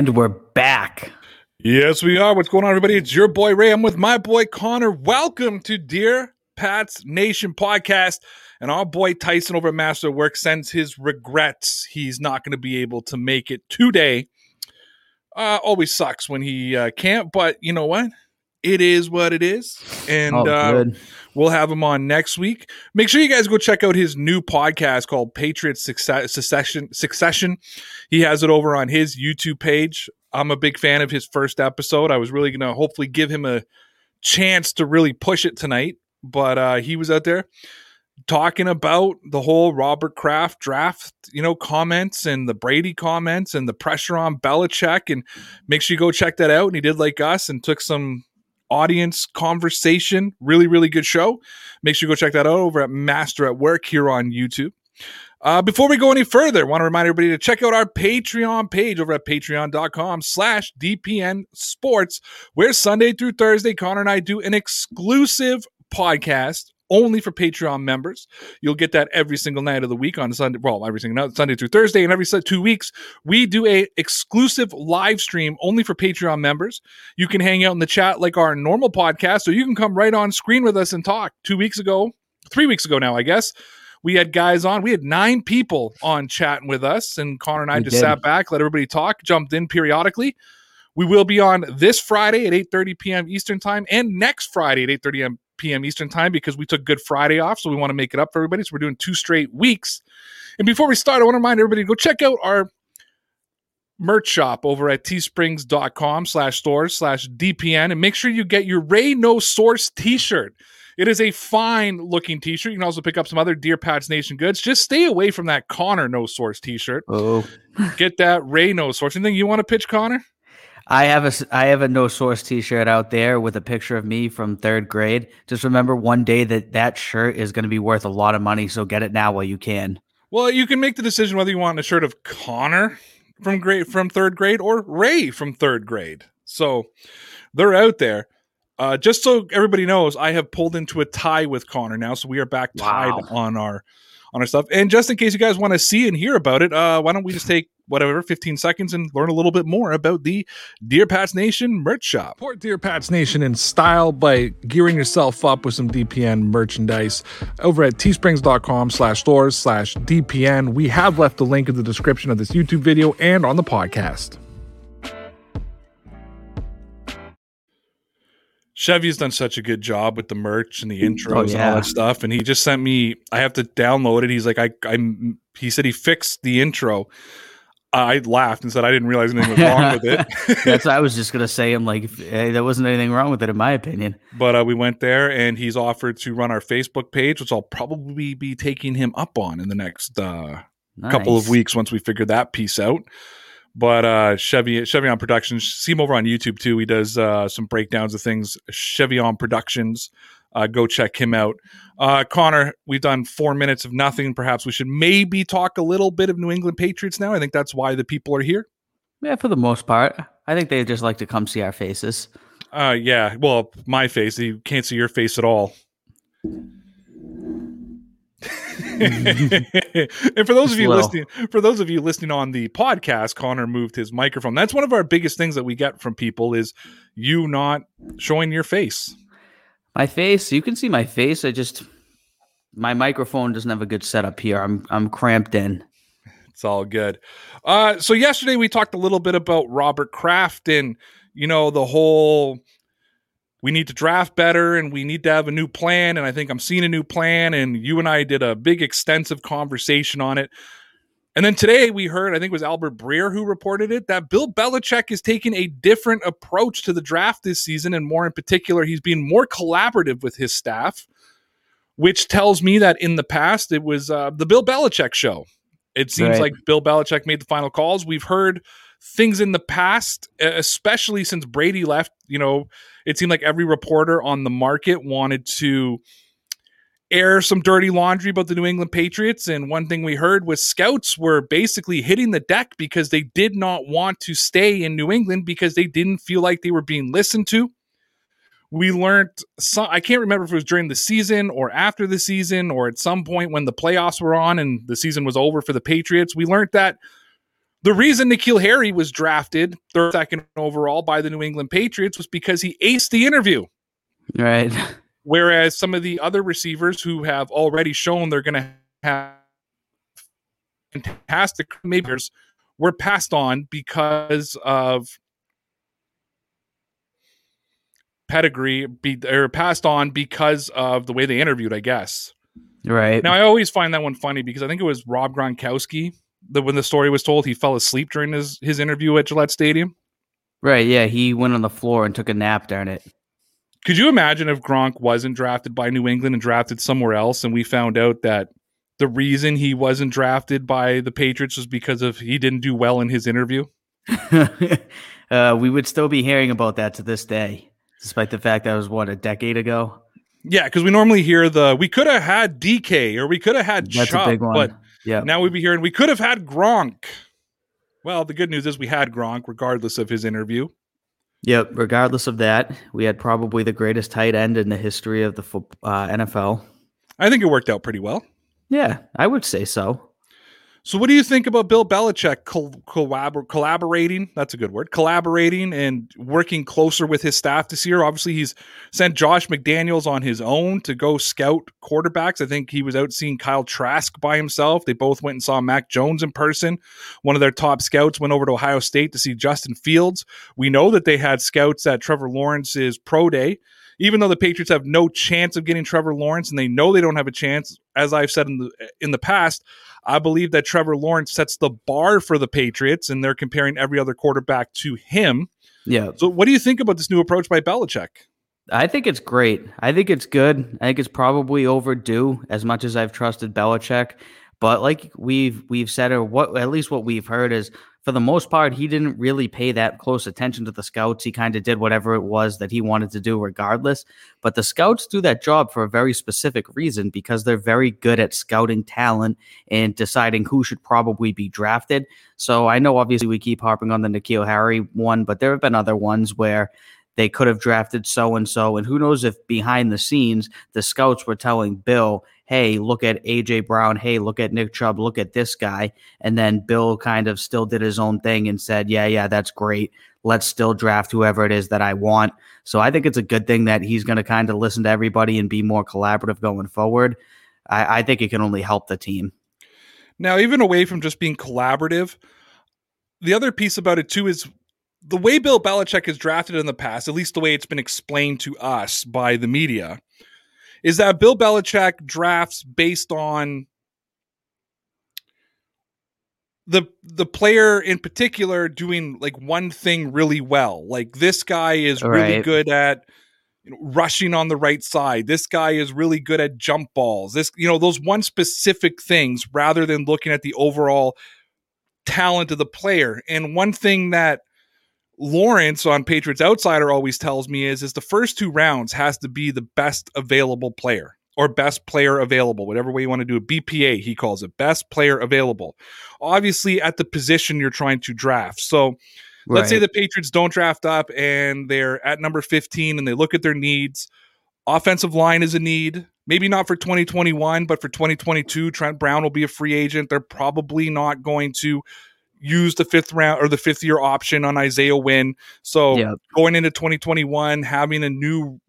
And we're back. Yes, we are. What's going on, everybody? It's your boy Ray. I'm with my boy Connor. Welcome to Dear Pats Nation podcast. And our boy Tyson over at Master Work sends his regrets. He's not going to be able to make it today. Uh, always sucks when he uh, can't, but you know what? It is what it is. And Oh, uh. We'll have him on next week. Make sure you guys go check out his new podcast called Patriot Success- Succession. Succession. He has it over on his YouTube page. I'm a big fan of his first episode. I was really going to hopefully give him a chance to really push it tonight, but uh, he was out there talking about the whole Robert Kraft draft, you know, comments and the Brady comments and the pressure on Belichick. And make sure you go check that out. And he did like us and took some audience conversation. Really, really good show. Make sure you go check that out over at Master at Work here on YouTube. Uh, before we go any further, I want to remind everybody to check out our Patreon page over at patreon.com slash DPN Sports, where Sunday through Thursday, Connor and I do an exclusive podcast only for Patreon members. You'll get that every single night of the week on Sunday, well, every single night, Sunday through Thursday, and every two weeks, we do a exclusive live stream only for Patreon members. You can hang out in the chat like our normal podcast, or you can come right on screen with us and talk. Two weeks ago, three weeks ago now, I guess, we had guys on. We had nine people on chatting with us, and Connor and I We just did. sat back, let everybody talk, jumped in periodically. We will be on this Friday at 8:30 p.m. Eastern Time and next Friday at 8:30 p.m. Eastern Time because we took Good Friday off, so we want to make it up for everybody. So we're doing two straight weeks. And before we start, I want to remind everybody to go check out our merch shop over at teesprings.com slash stores slash DPN and make sure you get your Ray No Source t-shirt. It is a fine looking t-shirt. You can also pick up some other Dear Pats Nation goods. Just stay away from that Connor No Source t-shirt. Oh, Get that Ray No Source. Anything you want to pitch, Connor? I have a I have a no source T-shirt out there with a picture of me from third grade. Just remember, one day that that shirt is going to be worth a lot of money. So get it now while you can. Well, you can make the decision whether you want a shirt of Connor from grade from third grade or Ray from third grade. So they're out there. Uh, just so everybody knows, I have pulled into a tie with Connor now, so we are back tied Wow. on our on our stuff. And just in case you guys want to see and hear about it, uh, why don't we just take whatever 15 seconds and learn a little bit more about the Dear Pats Nation merch shop. Support Dear Pats Nation in style by gearing yourself up with some DPN merchandise over at teesprings.com slash stores slash DPN. We have left the link in the description of this YouTube video and on the podcast. Chevy's done such a good job with the merch and the intros Oh, and all that stuff. And he just sent me, I have to download it. He's like, I, I'm, he said he fixed the intro. I laughed and said, I didn't realize anything was wrong with it. That's what I was just going to say. I'm like, hey, there wasn't anything wrong with it, in my opinion. but uh, we went there and he's offered to run our Facebook page, which I'll probably be taking him up on in the next uh, couple of weeks once we figure that piece out. But uh, Chevy Chevy on Productions, see him over on YouTube too. He does uh, some breakdowns of things. Chevy on Productions, uh, go check him out. Uh, Connor, we've done four minutes of nothing. Perhaps we should maybe talk a little bit of New England Patriots now. I think that's why the people are here. Yeah, for the most part, I think they just like to come see our faces. Uh, yeah, well, my face. You can't see your face at all. and for those of you listening, for those of you listening on the podcast, Connor moved his microphone. That's one of our biggest things that we get from people is you not showing your face. My face, you can see my face. I just my microphone doesn't have a good setup here. I'm I'm cramped in. It's all good. Uh, so yesterday we talked a little bit about Robert Kraft and you know the whole we need to draft better and we need to have a new plan and I think I'm seeing a new plan and you and I did a big extensive conversation on it. And then today we heard, I think it was Albert Breer who reported it, that Bill Belichick is taking a different approach to the draft this season. And more in particular, he's being more collaborative with his staff, which tells me that in the past it was uh, the Bill Belichick show. It seems Right. like Bill Belichick made the final calls. We've heard things in the past, especially since Brady left. You know, it seemed like every reporter on the market wanted to air some dirty laundry about the New England Patriots. And one thing we heard was scouts were basically hitting the deck because they did not want to stay in New England because they didn't feel like they were being listened to. We learned some, I can't remember if it was during the season or after the season or at some point when the playoffs were on and the season was over for the Patriots. We learned that the reason N'Keal Harry was drafted third second overall by the New England Patriots was because he aced the interview. Right. Whereas some of the other receivers who have already shown they're going to have fantastic makers were passed on because of pedigree, be, or passed on because of the way they interviewed, I guess. Right. Now, I always find that one funny because I think it was Rob Gronkowski that when the story was told, he fell asleep during his, his interview at Gillette Stadium. right. Yeah. He went on the floor and took a nap during it. Could you imagine if Gronk wasn't drafted by New England and drafted somewhere else, and we found out that the reason he wasn't drafted by the Patriots was because of he didn't do well in his interview? uh, we would still be hearing about that to this day, despite the fact that was what a decade ago. Yeah, because we normally hear the we could have had DK or we could have had That's Chubb, a big one. but yeah. now we'd be hearing we could have had Gronk. Well, the good news is we had Gronk, regardless of his interview. Yep. Regardless of that, we had probably the greatest tight end in the history of the uh, NFL. I think it worked out pretty well. Yeah, I would say so. So, what do you think about Bill Belichick col- collabor- collaborating? That's a good word. Collaborating and working closer with his staff this year. Obviously, he's sent Josh McDaniels on his own to go scout quarterbacks. I think he was out seeing Kyle Trask by himself. They both went and saw Mac Jones in person. One of their top scouts went over to Ohio State to see Justin Fields. We know that they had scouts at Trevor Lawrence's pro day. Even though the Patriots have no chance of getting Trevor Lawrence, and they know they don't have a chance, as I've said in the in the past, I believe that Trevor Lawrence sets the bar for the Patriots, and they're comparing every other quarterback to him. Yeah. So, what do you think about this new approach by Belichick? I think it's great. I think it's good. I think it's probably overdue as much as I've trusted Belichick. But like we've we've said or what at least what we've heard is for the most part, he didn't really pay that close attention to the scouts. He kind of did whatever it was that he wanted to do regardless. But the scouts do that job for a very specific reason because they're very good at scouting talent and deciding who should probably be drafted. So I know obviously we keep harping on the N'Keal Harry one, but there have been other ones where they could have drafted so and so. And who knows if behind the scenes, the scouts were telling Bill, hey, look at AJ Brown. Hey, look at Nick Chubb. Look at this guy. And then Bill kind of still did his own thing and said, yeah, yeah, that's great. Let's still draft whoever it is that I want. So I think it's a good thing that he's going to kind of listen to everybody and be more collaborative going forward. I, I think it can only help the team. Now, even away from just being collaborative, the other piece about it too is the way Bill Belichick is drafted in the past, at least the way it's been explained to us by the media, is that Bill Belichick drafts based on the the player in particular doing like one thing really well. Like this guy is really good at you know, rushing on the right side. This guy is really good at jump balls. This you know those one specific things rather than looking at the overall talent of the player. And one thing that Lawrence on Patriots Outsider always tells me is is the first two rounds has to be the best available player or best player available, whatever way you want to do it. BPA, he calls it best player available. Obviously, at the position you're trying to draft. So let's say the Patriots don't draft up and they're at number 15 and they look at their needs. Offensive line is a need. Maybe not for 2021, but for 2022, Trent Brown will be a free agent. They're probably not going to use the fifth round or the fifth year option on Isaiah Wynn. So Yeah. going into 2021, having a new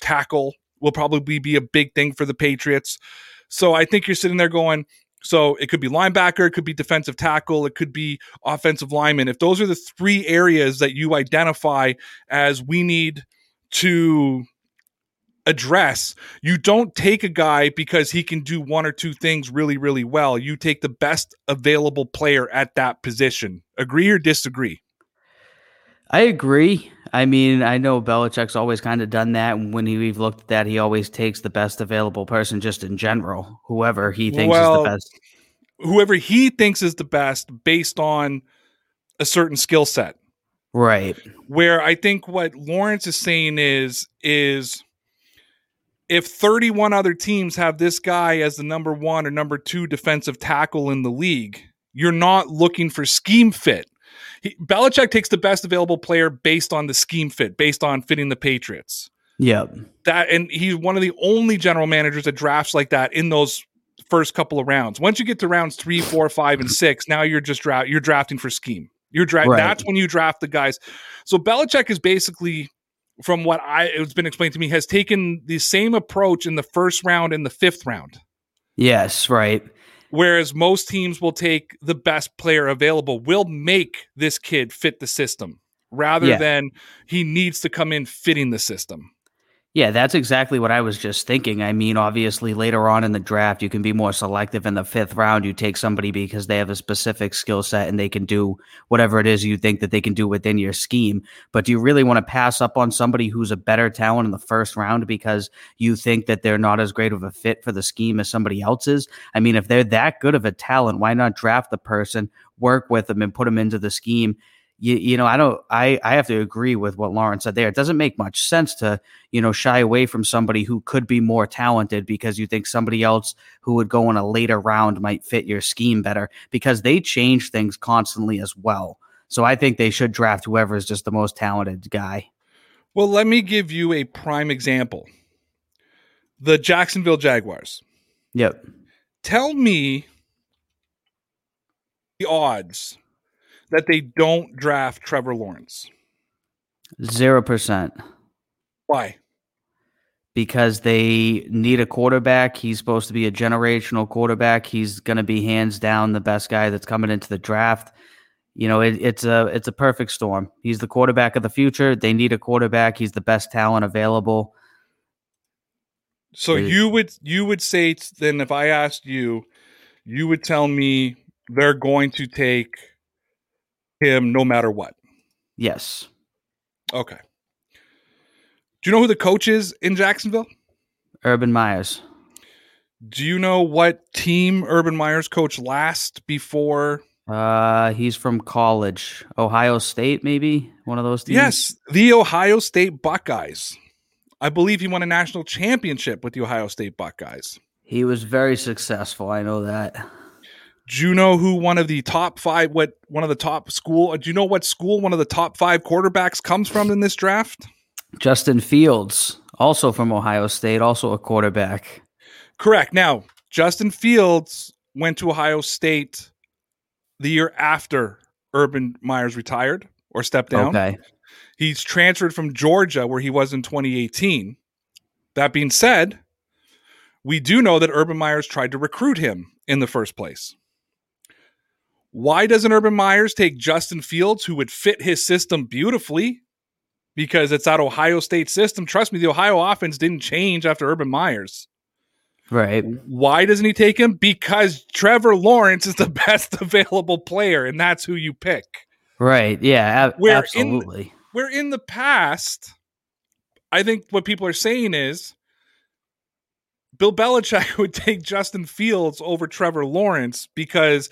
tackle will probably be a big thing for the Patriots. So I think you're sitting there going, so it could be linebacker, it could be defensive tackle, it could be offensive lineman. If those are the three areas that you identify as we need to address, you don't take a guy because he can do one or two things really, really well. You take the best available player at that position. Agree or disagree? I agree. I mean, I know Belichick's always kind of done that. And when he, we've looked at that, he always takes the best available person just in general, whoever he thinks well, is the best. Whoever he thinks is the best based on a certain skill set. Right. Where I think what Lawrence is saying is is if 31 other teams have this guy as the number 1 or number 2 defensive tackle in the league, you're not looking for scheme fit. He, Belichick takes the best available player based on the scheme fit, based on fitting the Patriots. Yep. That and he's one of the only general managers that drafts like that in those first couple of rounds. Once you get to rounds three, four, five, and six, now you're just draft you're drafting for scheme. You're draft. Right. That's when you draft the guys. So Belichick is basically, from what I it's been explained to me, has taken the same approach in the first round and the fifth round. Yes, right. Whereas most teams will take the best player available, will make this kid fit the system rather yeah. than he needs to come in fitting the system. Yeah, that's exactly what I was just thinking. I mean, obviously, later on in the draft, you can be more selective in the fifth round. You take somebody because they have a specific skill set and they can do whatever it is you think that they can do within your scheme. But do you really want to pass up on somebody who's a better talent in the first round because you think that they're not as great of a fit for the scheme as somebody else is? I mean, if they're that good of a talent, why not draft the person, work with them, and put them into the scheme? You, you know, I don't, I, I have to agree with what Lauren said there. It doesn't make much sense to, you know, shy away from somebody who could be more talented because you think somebody else who would go in a later round might fit your scheme better because they change things constantly as well. So I think they should draft whoever is just the most talented guy. Well, let me give you a prime example the Jacksonville Jaguars. Yep. Tell me the odds that they don't draft Trevor Lawrence? Zero percent. Why? Because they need a quarterback. He's supposed to be a generational quarterback. He's going to be hands down the best guy that's coming into the draft. You know, it, it's a it's a perfect storm. He's the quarterback of the future. They need a quarterback. He's the best talent available. So you would you would say then if I asked you, you would tell me they're going to take him no matter what. Yes. Okay. Do you know who the coach is in Jacksonville? Urban Meyers. Do you know what team Urban Meyers coached last before? Uh, he's from college, Ohio State, maybe one of those teams. Yes, the Ohio State Buckeyes. I believe he won a national championship with the Ohio State Buckeyes. He was very successful. I know that. Do you know who one of the top five, what one of the top school, do you know what school one of the top five quarterbacks comes from in this draft? Justin Fields, also from Ohio State, also a quarterback. Correct. Now, Justin Fields went to Ohio State the year after Urban Meyers retired or stepped down. Okay. He's transferred from Georgia, where he was in 2018. That being said, we do know that Urban Meyers tried to recruit him in the first place. Why doesn't Urban Myers take Justin Fields, who would fit his system beautifully? Because it's that Ohio State system. Trust me, the Ohio offense didn't change after Urban Myers. Right. Why doesn't he take him? Because Trevor Lawrence is the best available player, and that's who you pick. Right. Yeah. Ab- where absolutely. In, where in the past, I think what people are saying is Bill Belichick would take Justin Fields over Trevor Lawrence because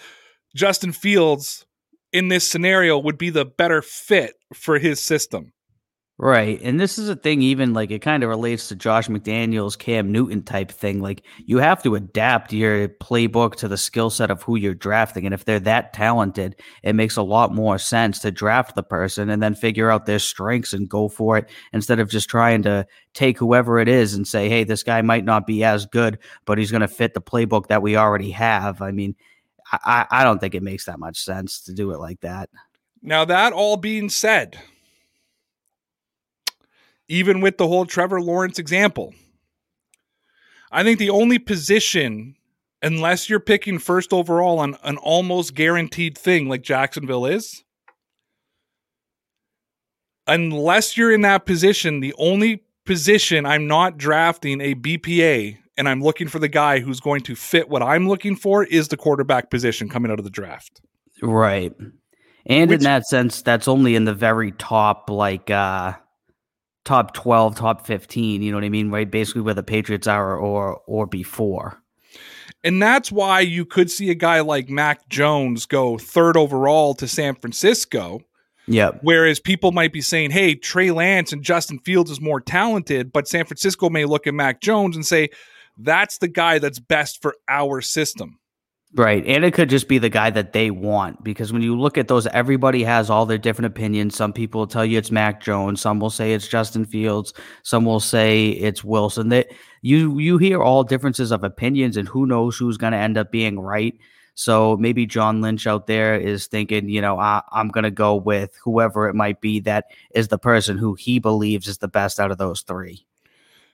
Justin Fields in this scenario would be the better fit for his system. Right. And this is a thing, even like it kind of relates to Josh McDaniels, Cam Newton type thing. Like you have to adapt your playbook to the skill set of who you're drafting. And if they're that talented, it makes a lot more sense to draft the person and then figure out their strengths and go for it instead of just trying to take whoever it is and say, hey, this guy might not be as good, but he's going to fit the playbook that we already have. I mean, I, I don't think it makes that much sense to do it like that. Now, that all being said, even with the whole Trevor Lawrence example, I think the only position, unless you're picking first overall on an almost guaranteed thing like Jacksonville is, unless you're in that position, the only position I'm not drafting a BPA and I'm looking for the guy who's going to fit what I'm looking for is the quarterback position coming out of the draft. Right. And Which- in that sense, that's only in the very top, like uh top twelve, top fifteen. You know what I mean? Right, basically where the Patriots are, or or before. And that's why you could see a guy like Mac Jones go third overall to San Francisco, Yep. whereas people might be saying, hey, Trey Lance and Justin Fields is more talented, but San Francisco may look at Mac Jones and say, that's the guy that's best for our system. Right. And it could just be the guy that they want because when you look at those, everybody has all their different opinions. Some people will tell you it's Mac Jones, some will say it's Justin Fields, some will say it's Wilson. That you you hear all differences of opinions and who knows who's going to end up being right. So maybe John Lynch out there is thinking, you know, I, I'm going to go with whoever it might be that is the person who he believes is the best out of those three.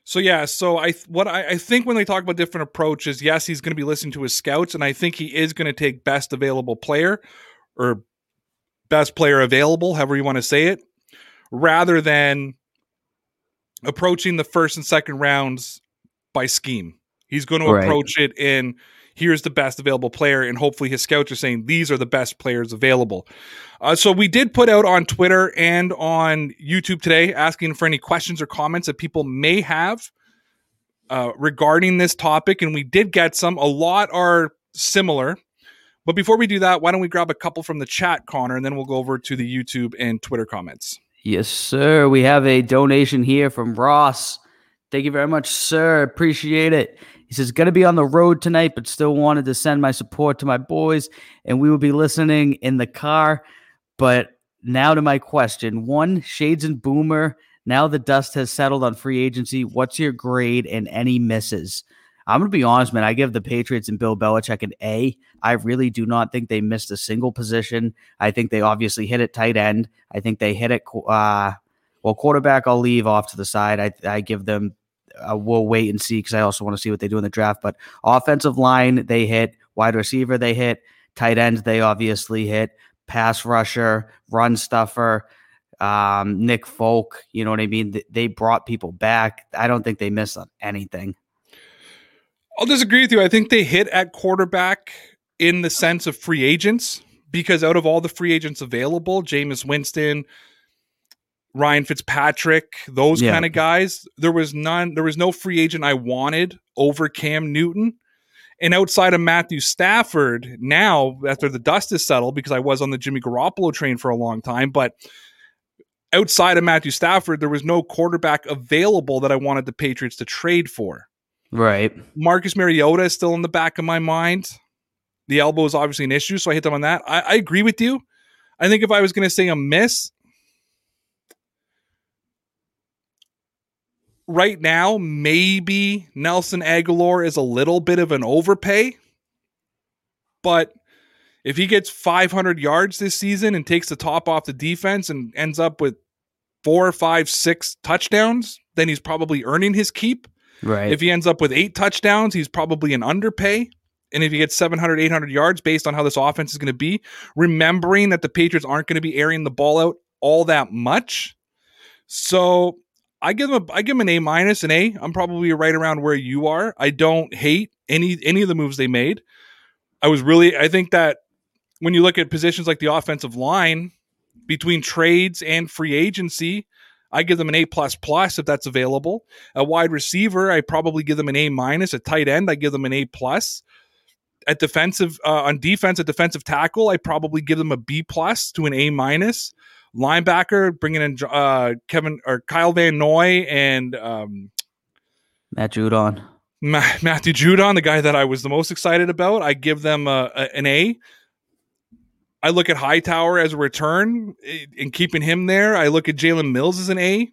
So yeah, so I what I, I think when they talk about different approaches, yes, he's going to be listening to his scouts, and I think he is going to take best available player or best player available, however you want to say it, rather than approaching the first and second rounds by scheme. He's going to Right. approach it in here's the best available player, and hopefully his scouts are saying these are the best players available. Uh, so we did put out on Twitter and on YouTube today asking for any questions or comments that people may have uh, regarding this topic, and we did get some. A lot are similar. But before we do that, why don't we grab a couple from the chat, Connor, and then we'll go over to the YouTube and Twitter comments. Yes, sir. We have a donation here from Ross. Thank you very much, sir. Appreciate it. He says, Gonna be on the road tonight, but still wanted to send my support to my boys, and we will be listening in the car. But now to my question one, Shades and Boomer. Now the dust has settled on free agency. What's your grade and any misses? I'm gonna be honest, man. I give the Patriots and Bill Belichick an A. I really do not think they missed a single position. I think they obviously hit it tight end. I think they hit it. Uh, well, quarterback, I'll leave off to the side. I, I give them. Uh, we'll wait and see because I also want to see what they do in the draft. But offensive line, they hit. Wide receiver, they hit. Tight end, they obviously hit. Pass rusher, run stuffer, um, Nick Folk. You know what I mean? They brought people back. I don't think they missed on anything. I'll disagree with you. I think they hit at quarterback in the sense of free agents because out of all the free agents available, Jameis Winston, Ryan Fitzpatrick, those Yeah. kind of guys, there was none. There was no free agent I wanted over Cam Newton. And outside of Matthew Stafford, now after the dust is settled, because I was on the Jimmy Garoppolo train for a long time, but outside of Matthew Stafford, there was no quarterback available that I wanted the Patriots to trade for. Right. Marcus Mariota is still in the back of my mind. The elbow is obviously an issue, so I hit them on that. I, I agree with you. I think if I was going to say a miss, right now, maybe Nelson Agholor is a little bit of an overpay. But if he gets 500 yards this season and takes the top off the defense and ends up with four, five, six touchdowns, then he's probably earning his keep. Right. If he ends up with eight touchdowns, he's probably an underpay. And if he gets 700, 800 yards based on how this offense is going to be, remembering that the Patriots aren't going to be airing the ball out all that much. So I give him a, I give him an A minus, an A. I'm probably right around where you are. I don't hate any any of the moves they made. I was really I think that when you look at positions like the offensive line between trades and free agency, I give them an A plus plus if that's available. A wide receiver, I probably give them an A minus. A tight end, I give them an A plus. At defensive, uh, on defense, at defensive tackle, I probably give them a B plus to an A minus. Linebacker, bringing in uh, Kevin or Kyle Van Noy and um, Matt Judon. Ma- Matthew Judon, the guy that I was the most excited about, I give them a, a- an A. I look at Hightower as a return and keeping him there. I look at Jalen Mills as an A.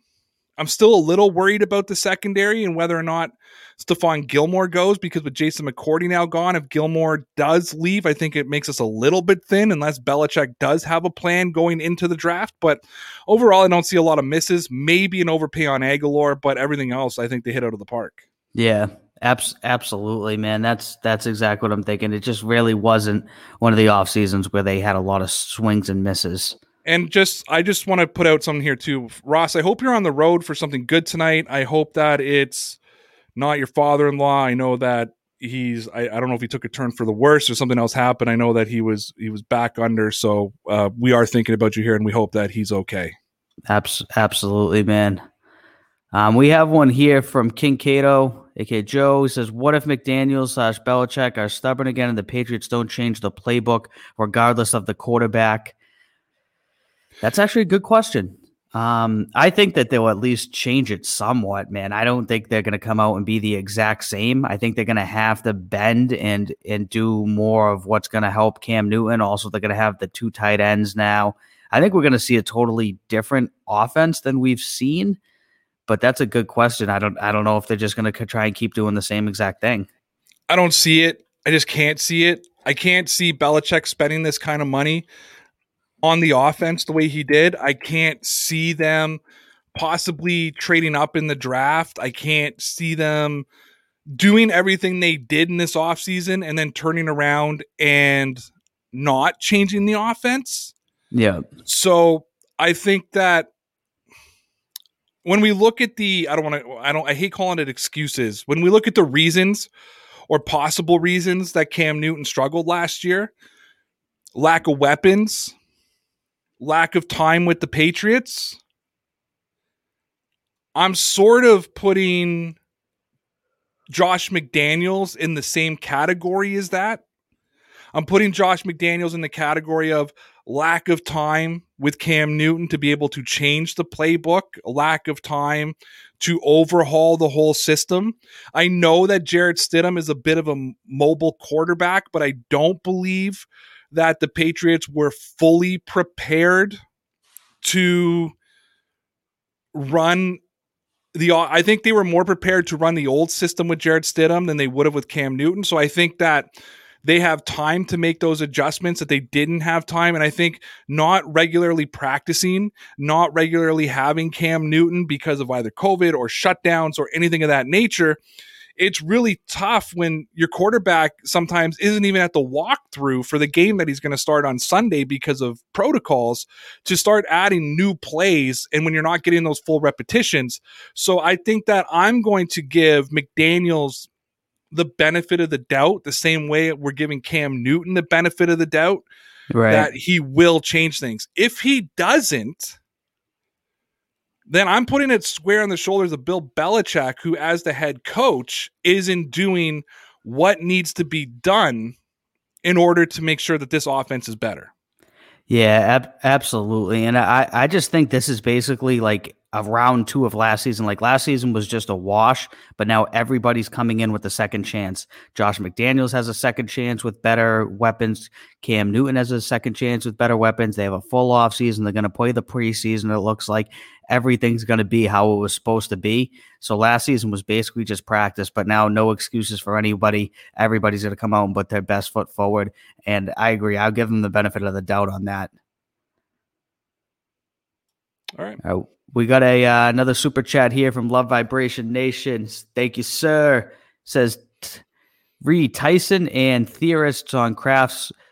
I'm still a little worried about the secondary and whether or not Stephon Gilmore goes because with Jason McCourty now gone, if Gilmore does leave, I think it makes us a little bit thin unless Belichick does have a plan going into the draft. But overall, I don't see a lot of misses. Maybe an overpay on Agholor, but everything else, I think they hit out of the park. Yeah, abs- absolutely, man. That's that's exactly what I'm thinking. It just really wasn't one of the off seasons where they had a lot of swings and misses. And just, I just want to put out something here too, Ross. I hope you're on the road for something good tonight. I hope that it's not your father-in-law. I know that he's I, I don't know if he took a turn for the worse or something else happened. I know that he was he was back under, so uh, we are thinking about you here, and we hope that he's okay. Abs- absolutely, man. Um, we have one here from King Cato, aka Joe. He says, "What if McDaniel slash Belichick are stubborn again, and the Patriots don't change the playbook regardless of the quarterback?" That's actually a good question. Um, I think that they'll at least change it somewhat, man. I don't think they're going to come out and be the exact same. I think they're going to have to bend and and do more of what's going to help Cam Newton. Also, they're going to have the two tight ends now. I think we're going to see a totally different offense than we've seen. But that's a good question. I don't I don't know if they're just going to try and keep doing the same exact thing. I don't see it. I just can't see it. I can't see Belichick spending this kind of money on the offense the way he did. I can't see them possibly trading up in the draft. I can't see them doing everything they did in this offseason and then turning around and not changing the offense. Yeah. So I think that when we look at the I don't want to I don't I hate calling it excuses. When we look at the reasons or possible reasons that Cam Newton struggled last year, lack of weapons, lack of time with the Patriots. I'm sort of putting Josh McDaniels in the same category as that. I'm putting Josh McDaniels in the category of lack of time with Cam Newton to be able to change the playbook, lack of time to overhaul the whole system. I know that Jarrett Stidham is a bit of a mobile quarterback, but I don't believe that the Patriots were fully prepared to run the I think they were more prepared to run the old system with Jarrett Stidham than they would have with Cam Newton. So I think that they have time to make those adjustments that they didn't have time. And I think not regularly practicing, not regularly having Cam Newton because of either COVID or shutdowns or anything of that nature it's really tough when your quarterback sometimes isn't even at the walkthrough for the game that he's going to start on Sunday because of protocols to start adding new plays and when you're not getting those full repetitions. So I think that I'm going to give McDaniels the benefit of the doubt the same way we're giving Cam Newton the benefit of the doubt right. that he will change things. If he doesn't, then I'm putting it square on the shoulders of Bill Belichick, who, as the head coach, isn't doing what needs to be done in order to make sure that this offense is better. Yeah, ab- absolutely. And I, I just think this is basically like a round two of last season. Like last season was just a wash, but now everybody's coming in with a second chance. Josh McDaniels has a second chance with better weapons. Cam Newton has a second chance with better weapons. They have a full off season. They're going to play the preseason. It looks like everything's going to be how it was supposed to be. So last season was basically just practice, but now no excuses for anybody. Everybody's going to come out and put their best foot forward. And I agree. I'll give them the benefit of the doubt on that. All right. Uh, we got a uh, another super chat here from Love Vibration Nations. Thank you, sir. Says Reed Tyson and theorists on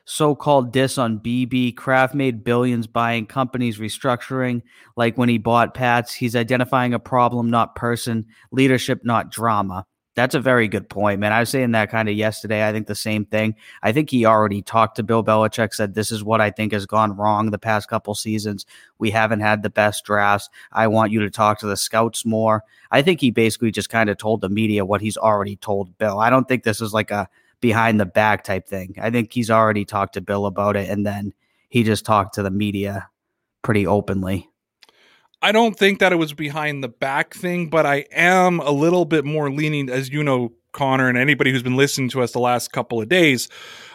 Kraft's so-called diss on BB. Kraft made billions buying companies restructuring. Like when he bought Pats, he's identifying a problem, not person. Leadership, not drama. That's a very good point, man. I was saying that kind of yesterday. I think the same thing. I think he already talked to Bill Belichick, said, This is what I think has gone wrong the past couple seasons. We haven't had the best drafts. I want you to talk to the scouts more. I think he basically just kind of told the media what he's already told Bill. I don't think this is like a behind the back type thing. I think he's already talked to Bill about it, and then he just talked to the media pretty openly. I don't think that it was behind the back thing, but I am a little bit more leaning, as you know, Connor, and anybody who's been listening to us the last couple of days,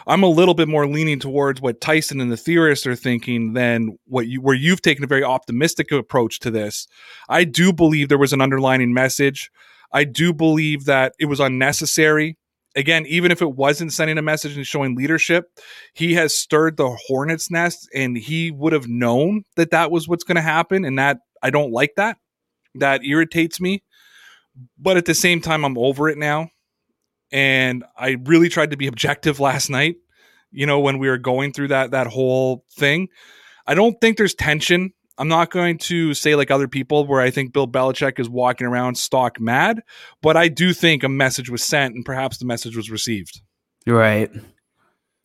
I'm a little bit more leaning towards what Tyson and the theorists are thinking than what you where you've taken a very optimistic approach to this. I do believe there was an underlining message. I do believe that it was unnecessary again, even if it wasn't sending a message and showing leadership, he has stirred the hornet's nest and he would have known that that was what's going to happen. And that I don't like that. That irritates me. But at the same time, I'm over it now. And I really tried to be objective last night, you know, when we were going through that that whole thing. I don't think there's tension. I'm not going to say like other people where I think Bill Belichick is walking around stock mad, but I do think a message was sent and perhaps the message was received. Right.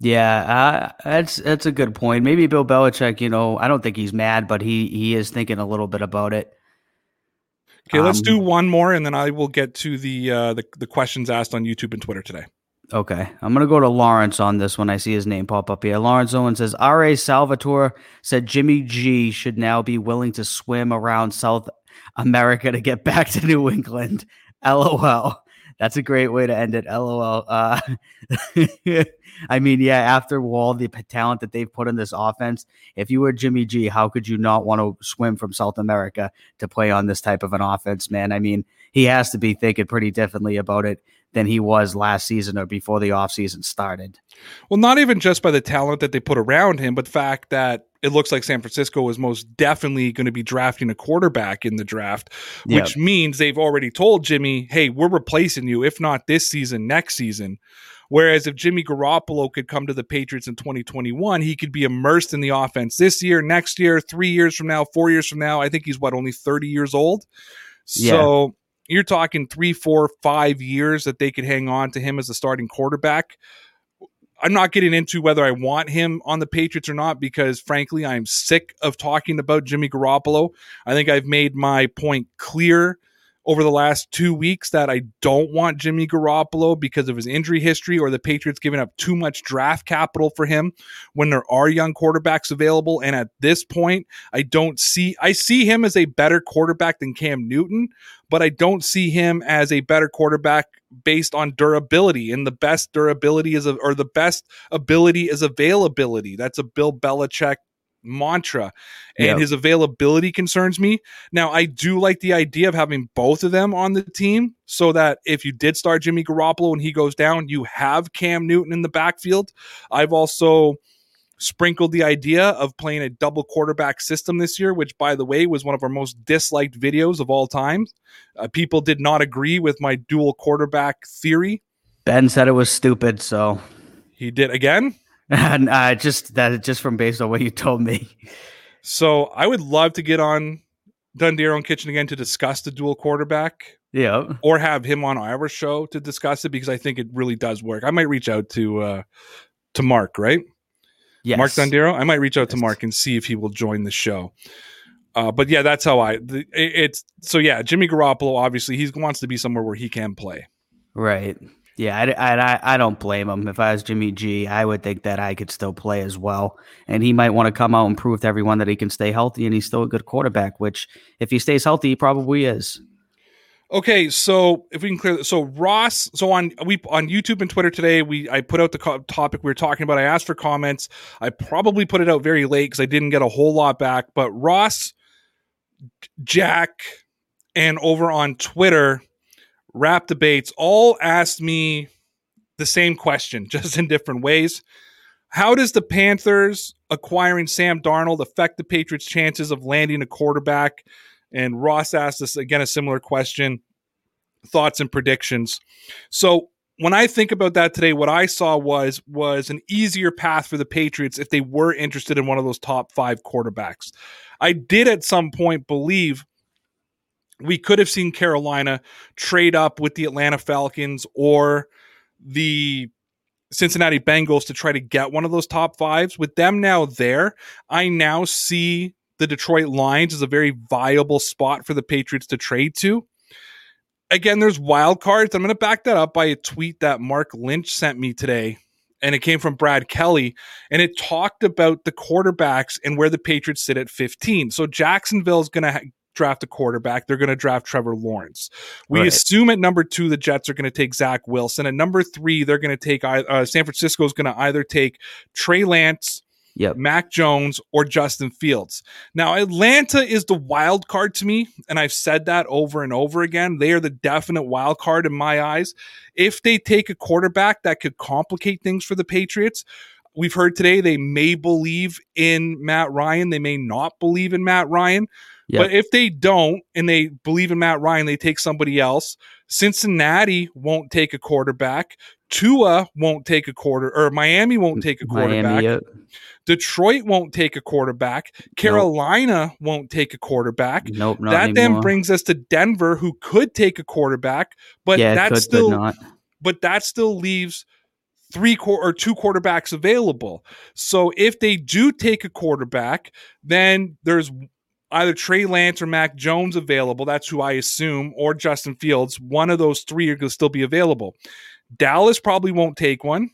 Yeah, uh, that's that's a good point. Maybe Bill Belichick, you know, I don't think he's mad, but he he is thinking a little bit about it. Okay, let's do um, one more, and then I will get to the uh, the, the questions asked on YouTube and Twitter today. Okay, I'm gonna go to Lawrence on this when I see his name pop up here. Lawrence Owen says R.A. Salvatore said Jimmy G should now be willing to swim around South America to get back to New England. LOL. That's a great way to end it. LOL. Uh, I mean, yeah, after all the talent that they've put in this offense, if you were Jimmy G, how could you not want to swim from South America to play on this type of an offense, man? I mean, he has to be thinking pretty differently about it than he was last season or before the offseason started. Well, not even just by the talent that they put around him, but the fact that it looks like San Francisco is most definitely going to be drafting a quarterback in the draft, which means they've already told Jimmy, hey, we're replacing you, if not this season, next season. Whereas if Jimmy Garoppolo could come to the Patriots in 2021, he could be immersed in the offense this year, next year, three years from now, four years from now. I think he's what, only 30 years old? So yeah. You're talking three, four, five years that they could hang on to him as a starting quarterback. I'm not getting into whether I want him on the Patriots or not because, frankly, I'm sick of talking about Jimmy Garoppolo. I think I've made my point clear over the last two weeks that I don't want Jimmy Garoppolo because of his injury history or the Patriots giving up too much draft capital for him when there are young quarterbacks available. And at this point, I don't see, I see him as a better quarterback than Cam Newton, but I don't see him as a better quarterback based on durability. And the best durability is, or the best ability is availability. That's a Bill Belichick mantra and yep. his availability concerns me. Now, I do like the idea of having both of them on the team so that if you did start Jimmy Garoppolo and he goes down, you have Cam Newton in the backfield. I've also sprinkled the idea of playing a double quarterback system this year, which, by the way, was one of our most disliked videos of all time. Uh, people did not agree with my dual quarterback theory. Ben said it was stupid, so he did again. And uh, just that just from based on what you told me. So I would love to get on Dundero and Kitchen again to discuss the dual quarterback. Yeah. Or have him on our show to discuss it because I think it really does work. I might reach out to uh to Mark, right? Yes. Mark Dundero. I might reach out yes. to Mark and see if he will join the show. Uh, but yeah, that's how I. The, it's so yeah. Jimmy Garoppolo obviously he wants to be somewhere where he can play. Right. Yeah, I, I, I don't blame him. If I was Jimmy G, I would think that I could still play as well. And he might want to come out and prove to everyone that he can stay healthy and he's still a good quarterback, which if he stays healthy, he probably is. Okay, so if we can clear, so Ross, so on we on YouTube and Twitter today, we I put out the co- topic we were talking about. I asked for comments. I probably put it out very late because I didn't get a whole lot back. But Ross, Jack, and over on Twitter, rap debates all asked me the same question, just in different ways. How does the Panthers acquiring Sam Darnold affect the Patriots' chances of landing a quarterback? And Ross asked us again a similar question thoughts and predictions. So when I think about that today, what I saw was was an easier path for the Patriots if they were interested in one of those top five quarterbacks. I did at some point believe we could have seen Carolina trade up with the Atlanta Falcons or the Cincinnati Bengals to try to get one of those top fives. With them now there, I now see the Detroit Lions as a very viable spot for the Patriots to trade to. Again, there's wild cards. I'm going to back that up by a tweet that Mark Lynch sent me today. And it came from Brad Kelly, and it talked about the quarterbacks and where the Patriots sit at 15. So Jacksonville is going to draft a quarterback, they're going to draft Trevor Lawrence. We right. assume at number two, the Jets are going to take Zach Wilson. At number three, they're going to take uh, San Francisco is going to either take Trey Lance, yep. Mac Jones, or Justin Fields. Now, Atlanta is the wild card to me, and I've said that over and over again. They are the definite wild card in my eyes. If they take a quarterback that could complicate things for the Patriots, we've heard today they may believe in Matt Ryan, they may not believe in Matt Ryan. Yep. But if they don't and they believe in Matt Ryan, they take somebody else. Cincinnati won't take a quarterback. Tua won't take a quarter, or Miami won't take a quarterback. Miami, Detroit won't take a quarterback. Carolina nope. won't take a quarterback. Nope, that anymore. then brings us to Denver, who could take a quarterback, but yeah, that still, but that still leaves three or two quarterbacks available. So if they do take a quarterback, then there's either Trey Lance or Mac Jones available. That's who I assume, or Justin Fields. One of those three are going to still be available. Dallas probably won't take one.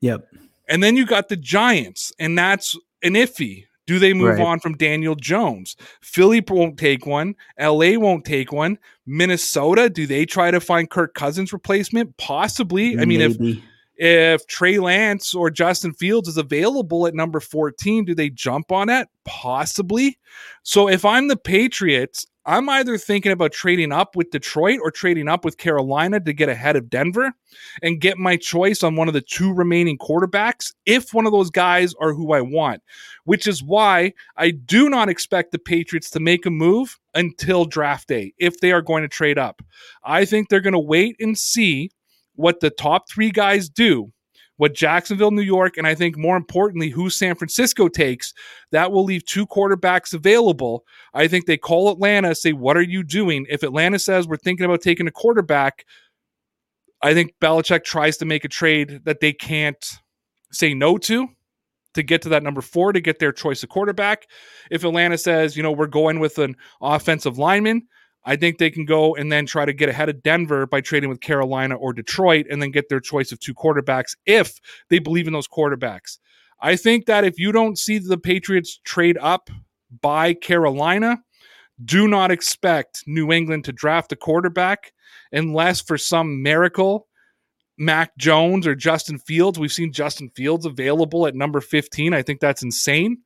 Yep. And then you got the Giants, and that's an iffy. Do they move right. on from Daniel Jones? Philly won't take one. LA won't take one. Minnesota, do they try to find Kirk Cousins replacement? Possibly. I mean, if if Trey Lance or Justin Fields is available at number 14, do they jump on it? Possibly. So if I'm the Patriots, I'm either thinking about trading up with Detroit or trading up with Carolina to get ahead of Denver and get my choice on one of the two remaining quarterbacks if one of those guys are who I want, which is why I do not expect the Patriots to make a move until draft day if they are going to trade up. I think they're going to wait and see what the top three guys do what Jacksonville, New York, and I think more importantly, who San Francisco takes, that will leave two quarterbacks available. I think they call Atlanta, say, What are you doing? If Atlanta says we're thinking about taking a quarterback, I think Belichick tries to make a trade that they can't say no to to get to that number four to get their choice of quarterback. If Atlanta says, you know, we're going with an offensive lineman, I think they can go and then try to get ahead of Denver by trading with Carolina or Detroit and then get their choice of two quarterbacks if they believe in those quarterbacks. I think that if you don't see the Patriots trade up by Carolina, do not expect New England to draft a quarterback unless for some miracle Mac Jones or Justin Fields. We've seen Justin Fields available at number 15. I think that's insane.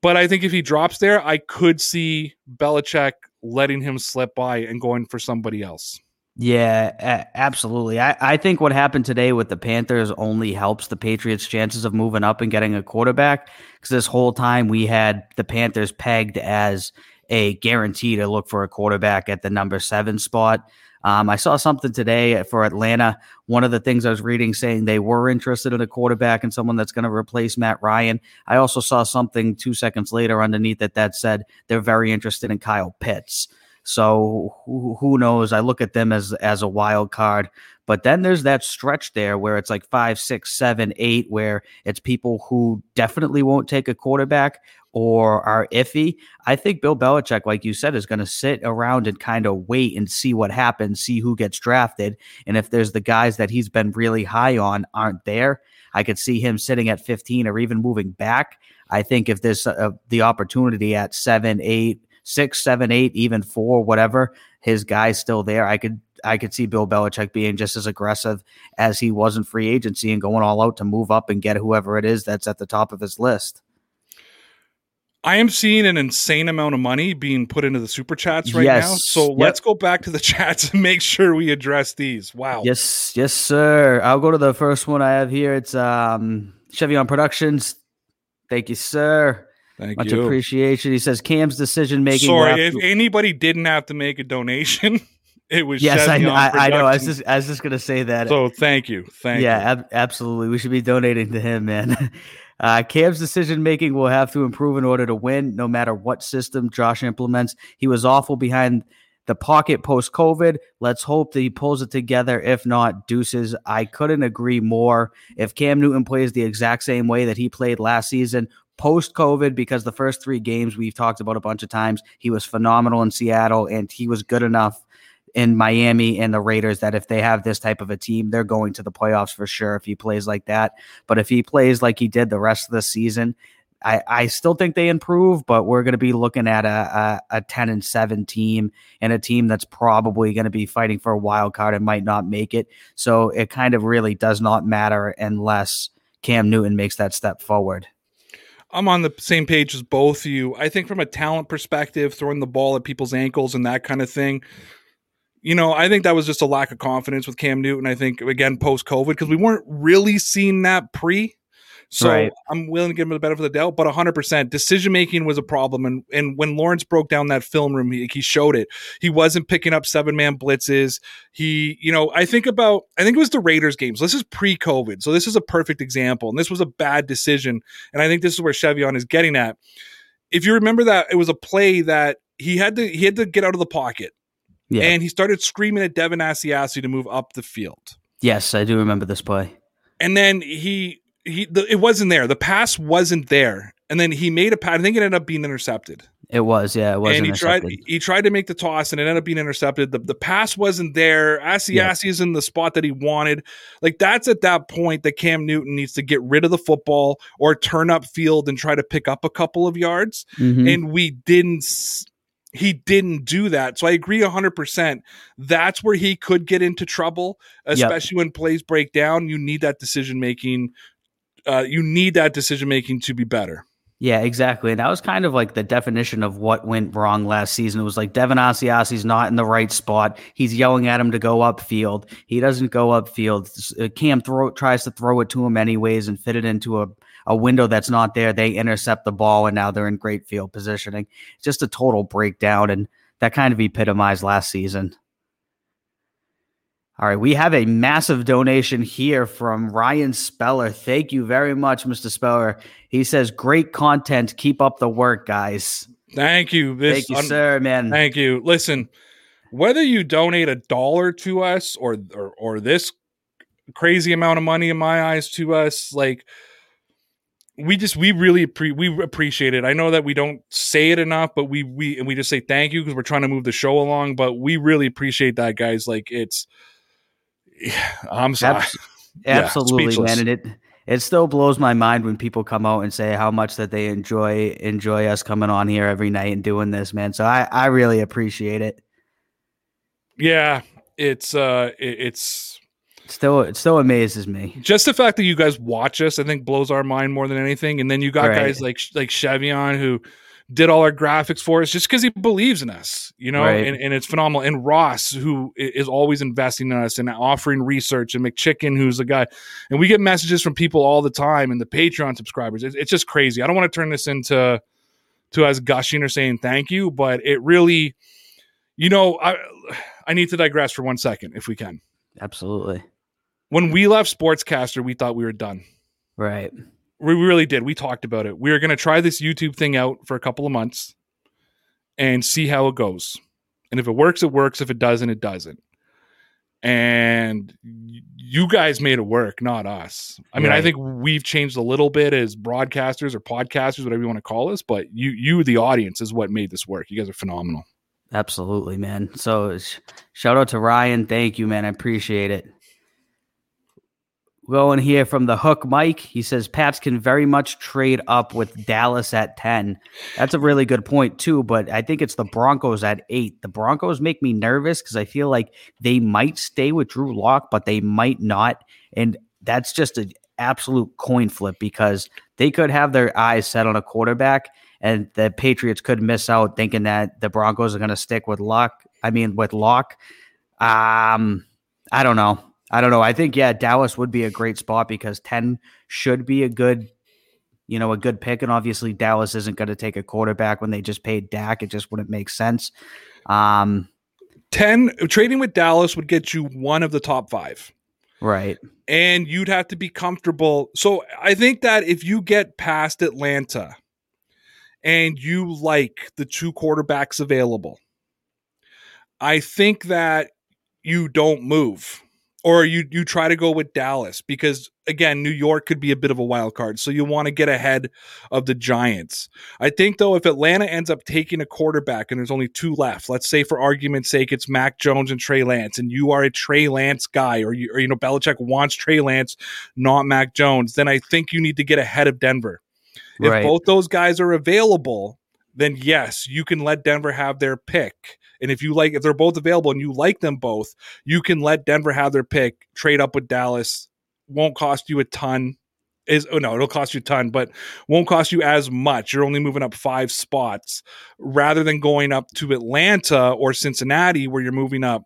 But I think if he drops there, I could see Belichick letting him slip by and going for somebody else. Yeah, absolutely. I, I think what happened today with the Panthers only helps the Patriots' chances of moving up and getting a quarterback. Because this whole time we had the Panthers pegged as a guarantee to look for a quarterback at the number seven spot. Um, I saw something today for Atlanta. One of the things I was reading saying they were interested in a quarterback and someone that's going to replace Matt Ryan. I also saw something two seconds later underneath it that said they're very interested in Kyle Pitts. So who, who knows? I look at them as as a wild card. But then there's that stretch there where it's like five, six, seven, eight, where it's people who definitely won't take a quarterback or are iffy. I think Bill Belichick, like you said, is going to sit around and kind of wait and see what happens, see who gets drafted. And if there's the guys that he's been really high on aren't there, I could see him sitting at 15 or even moving back. I think if there's a, the opportunity at seven, eight, six, seven, eight, even four, whatever, his guy's still there. I could I could see Bill Belichick being just as aggressive as he was in free agency and going all out to move up and get whoever it is that's at the top of his list. I am seeing an insane amount of money being put into the super chats right yes. now. So yep. let's go back to the chats and make sure we address these. Wow. Yes, yes, sir. I'll go to the first one I have here. It's um Chevion Productions. Thank you, sir. Thank Much you. appreciation. He says Cam's decision making. Sorry, if to- anybody didn't have to make a donation, it was yes, I, I, I, know. I was just I was just gonna say that. So thank you, thank yeah, you. Ab- absolutely. We should be donating to him, man. Uh, Cam's decision making will have to improve in order to win, no matter what system Josh implements. He was awful behind the pocket post COVID. Let's hope that he pulls it together. If not, deuces. I couldn't agree more. If Cam Newton plays the exact same way that he played last season, post COVID, because the first three games we've talked about a bunch of times, he was phenomenal in Seattle and he was good enough in Miami and the Raiders that if they have this type of a team, they're going to the playoffs for sure if he plays like that. But if he plays like he did the rest of the season, I, I still think they improve, but we're going to be looking at a, a, a 10 and 7 team and a team that's probably going to be fighting for a wild card and might not make it. So it kind of really does not matter unless Cam Newton makes that step forward. I'm on the same page as both of you. I think from a talent perspective, throwing the ball at people's ankles and that kind of thing, you know, I think that was just a lack of confidence with Cam Newton. I think again post COVID because we weren't really seeing that pre. So Right. I'm willing to give him the benefit of the doubt, but 100% decision making was a problem. And and when Lawrence broke down that film room, he, he showed it. He wasn't picking up seven man blitzes. He, you know, I think about, I think it was the Raiders games. This is pre COVID. So this is a perfect example. And this was a bad decision. And I think this is where Chevion is getting at. If you remember that, it was a play that he had to he had to get out of the pocket. Yeah. And he started screaming at Devin Asiasi to move up the field. yes, I do remember this play. And then he he the, it wasn't there. The pass wasn't there. And then he made a pass. I think it ended up being intercepted. It was, yeah, it was. and he tried he tried to make the toss and it ended up being intercepted. The the pass wasn't there. Asiasi Yeah. is in the spot that he wanted. Like that's at that point that Cam Newton needs to get rid of the football or turn up field and try to pick up a couple of yards. Mhm. And we didn't he didn't do that. So I agree 100%. That's where he could get into trouble, especially when plays break down. You need that decision making uh, you need that decision making to be better. Yeah, exactly. And that was kind of like the definition of what went wrong last season. It was like Devin Asiasi's not in the right spot. He's yelling at him to go upfield. He doesn't go upfield. Uh, Cam throw tries to throw it to him anyways and fit it into a, a window that's not there. They intercept the ball and now they're in great field positioning. Just a total breakdown. And that kind of epitomized last season. All right, we have a massive donation here from Ryan Speller. Thank you very much, Mr. Speller. He says, "Great content. Keep up the work, guys." Thank you. This Thank you, sir, man. Thank you. Listen, whether you donate a dollar to us or, or or this crazy amount of money in my eyes to us, like we just we really appre- we appreciate it. I know that we don't say it enough, but we we and we just say thank you because we're trying to move the show along. But we really appreciate that, guys. Like it's, I'm sorry. Abs- Yeah, Absolutely, speechless. man. And it it still blows my mind when people come out and say how much that they enjoy enjoy us coming on here every night and doing this, man. So I I really appreciate it. Yeah, it's uh, it- it's Still, it still amazes me. just the fact that you guys watch us, I think blows our mind more than anything. And then you got Right. guys like like Chevion who did all our graphics for us just because he believes in us, you know, Right. and, and it's phenomenal. And Ross, who is always investing in us and offering research, and McChicken, who's the guy, and we get messages from people all the time, and the Patreon subscribers. It's, it's just crazy. I don't want to turn this into to us gushing or saying thank you, but it really, you know, I I need to digress for one second if we can. Absolutely. When we left Sportscaster, we thought we were done. Right. We really did. We talked about it. We were going to try this YouTube thing out for a couple of months and see how it goes. And if it works, it works. If it doesn't, it doesn't. And you guys made it work, not us. I mean, I think we've changed a little bit as broadcasters or podcasters, whatever you want to call us. But you, you, the audience, is what made this work. You guys are phenomenal. Absolutely, man. So sh- shout out to Ryan. Thank you, man. I appreciate it. Going here from the hook, Mike. He says Pats can very much trade up with Dallas at 10. That's a really good point, too. But I think it's the Broncos at eight. The Broncos make me nervous because I feel like they might stay with Drew Lock, but they might not. And that's just an absolute coin flip because they could have their eyes set on a quarterback and the Patriots could miss out thinking that the Broncos are going to stick with Luck. I mean, with Lock. Um, I don't know. I don't know. I think yeah, Dallas would be a great spot because ten should be a good, you know, a good pick. And obviously, Dallas isn't going to take a quarterback when they just paid Dak. It just wouldn't make sense. Um, 10, trading with Dallas would get you one of the top five. right. and you'd have to be comfortable. So I think that if you get past Atlanta and you like the two quarterbacks available, I think that you don't move or you you try to go with Dallas because again New York could be a bit of a wild card so you want to get ahead of the Giants. I think though if Atlanta ends up taking a quarterback and there's only two left, let's say for argument's sake it's Mac Jones and Trey Lance and you are a Trey Lance guy or you or you know Belichick wants Trey Lance not Mac Jones, then I think you need to get ahead of Denver. If Right. both those guys are available, then yes, you can let Denver have their pick. And if you like, if they're both available and you like them both, you can let Denver have their pick, trade up with Dallas. Won't cost you a ton. Is oh no, it'll cost you a ton, but won't cost you as much. You're only moving up five spots rather than going up to Atlanta or Cincinnati, where you're moving up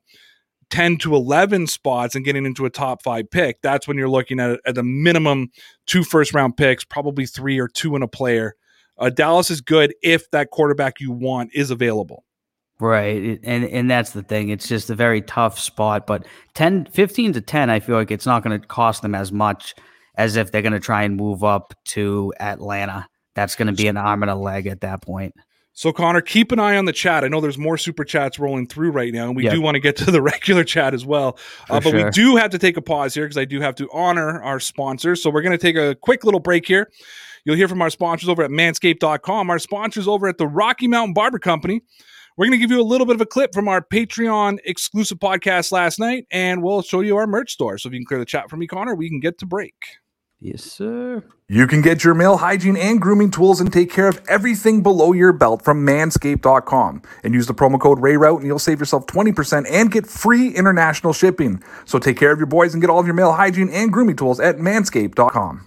10 to 11 spots and getting into a top five pick, that's when you're looking at, at the minimum two first round picks, probably three or two in a player. Uh, Dallas is good if that quarterback you want is available. Right. And and that's the thing. It's just a very tough spot. But 10, 15 to 10, I feel like it's not going to cost them as much as if they're going to try and move up to Atlanta. That's going to be an arm and a leg at that point. So, Connor, keep an eye on the chat. I know there's more super chats rolling through right now, and we yep. do want to get to the regular chat as well. Uh, but sure. we do have to take a pause here because I do have to honor our sponsors. So, we're going to take a quick little break here. You'll hear from our sponsors over at manscaped.com, our sponsors over at the Rocky Mountain Barber Company. We're going to give you a little bit of a clip from our Patreon exclusive podcast last night, and we'll show you our merch store. So, if you can clear the chat for me, Connor, we can get to break. Yes, sir. You can get your male hygiene and grooming tools and take care of everything below your belt from manscaped.com. And use the promo code RAYROUTE and you'll save yourself 20% and get free international shipping. So take care of your boys and get all of your male hygiene and grooming tools at manscaped.com.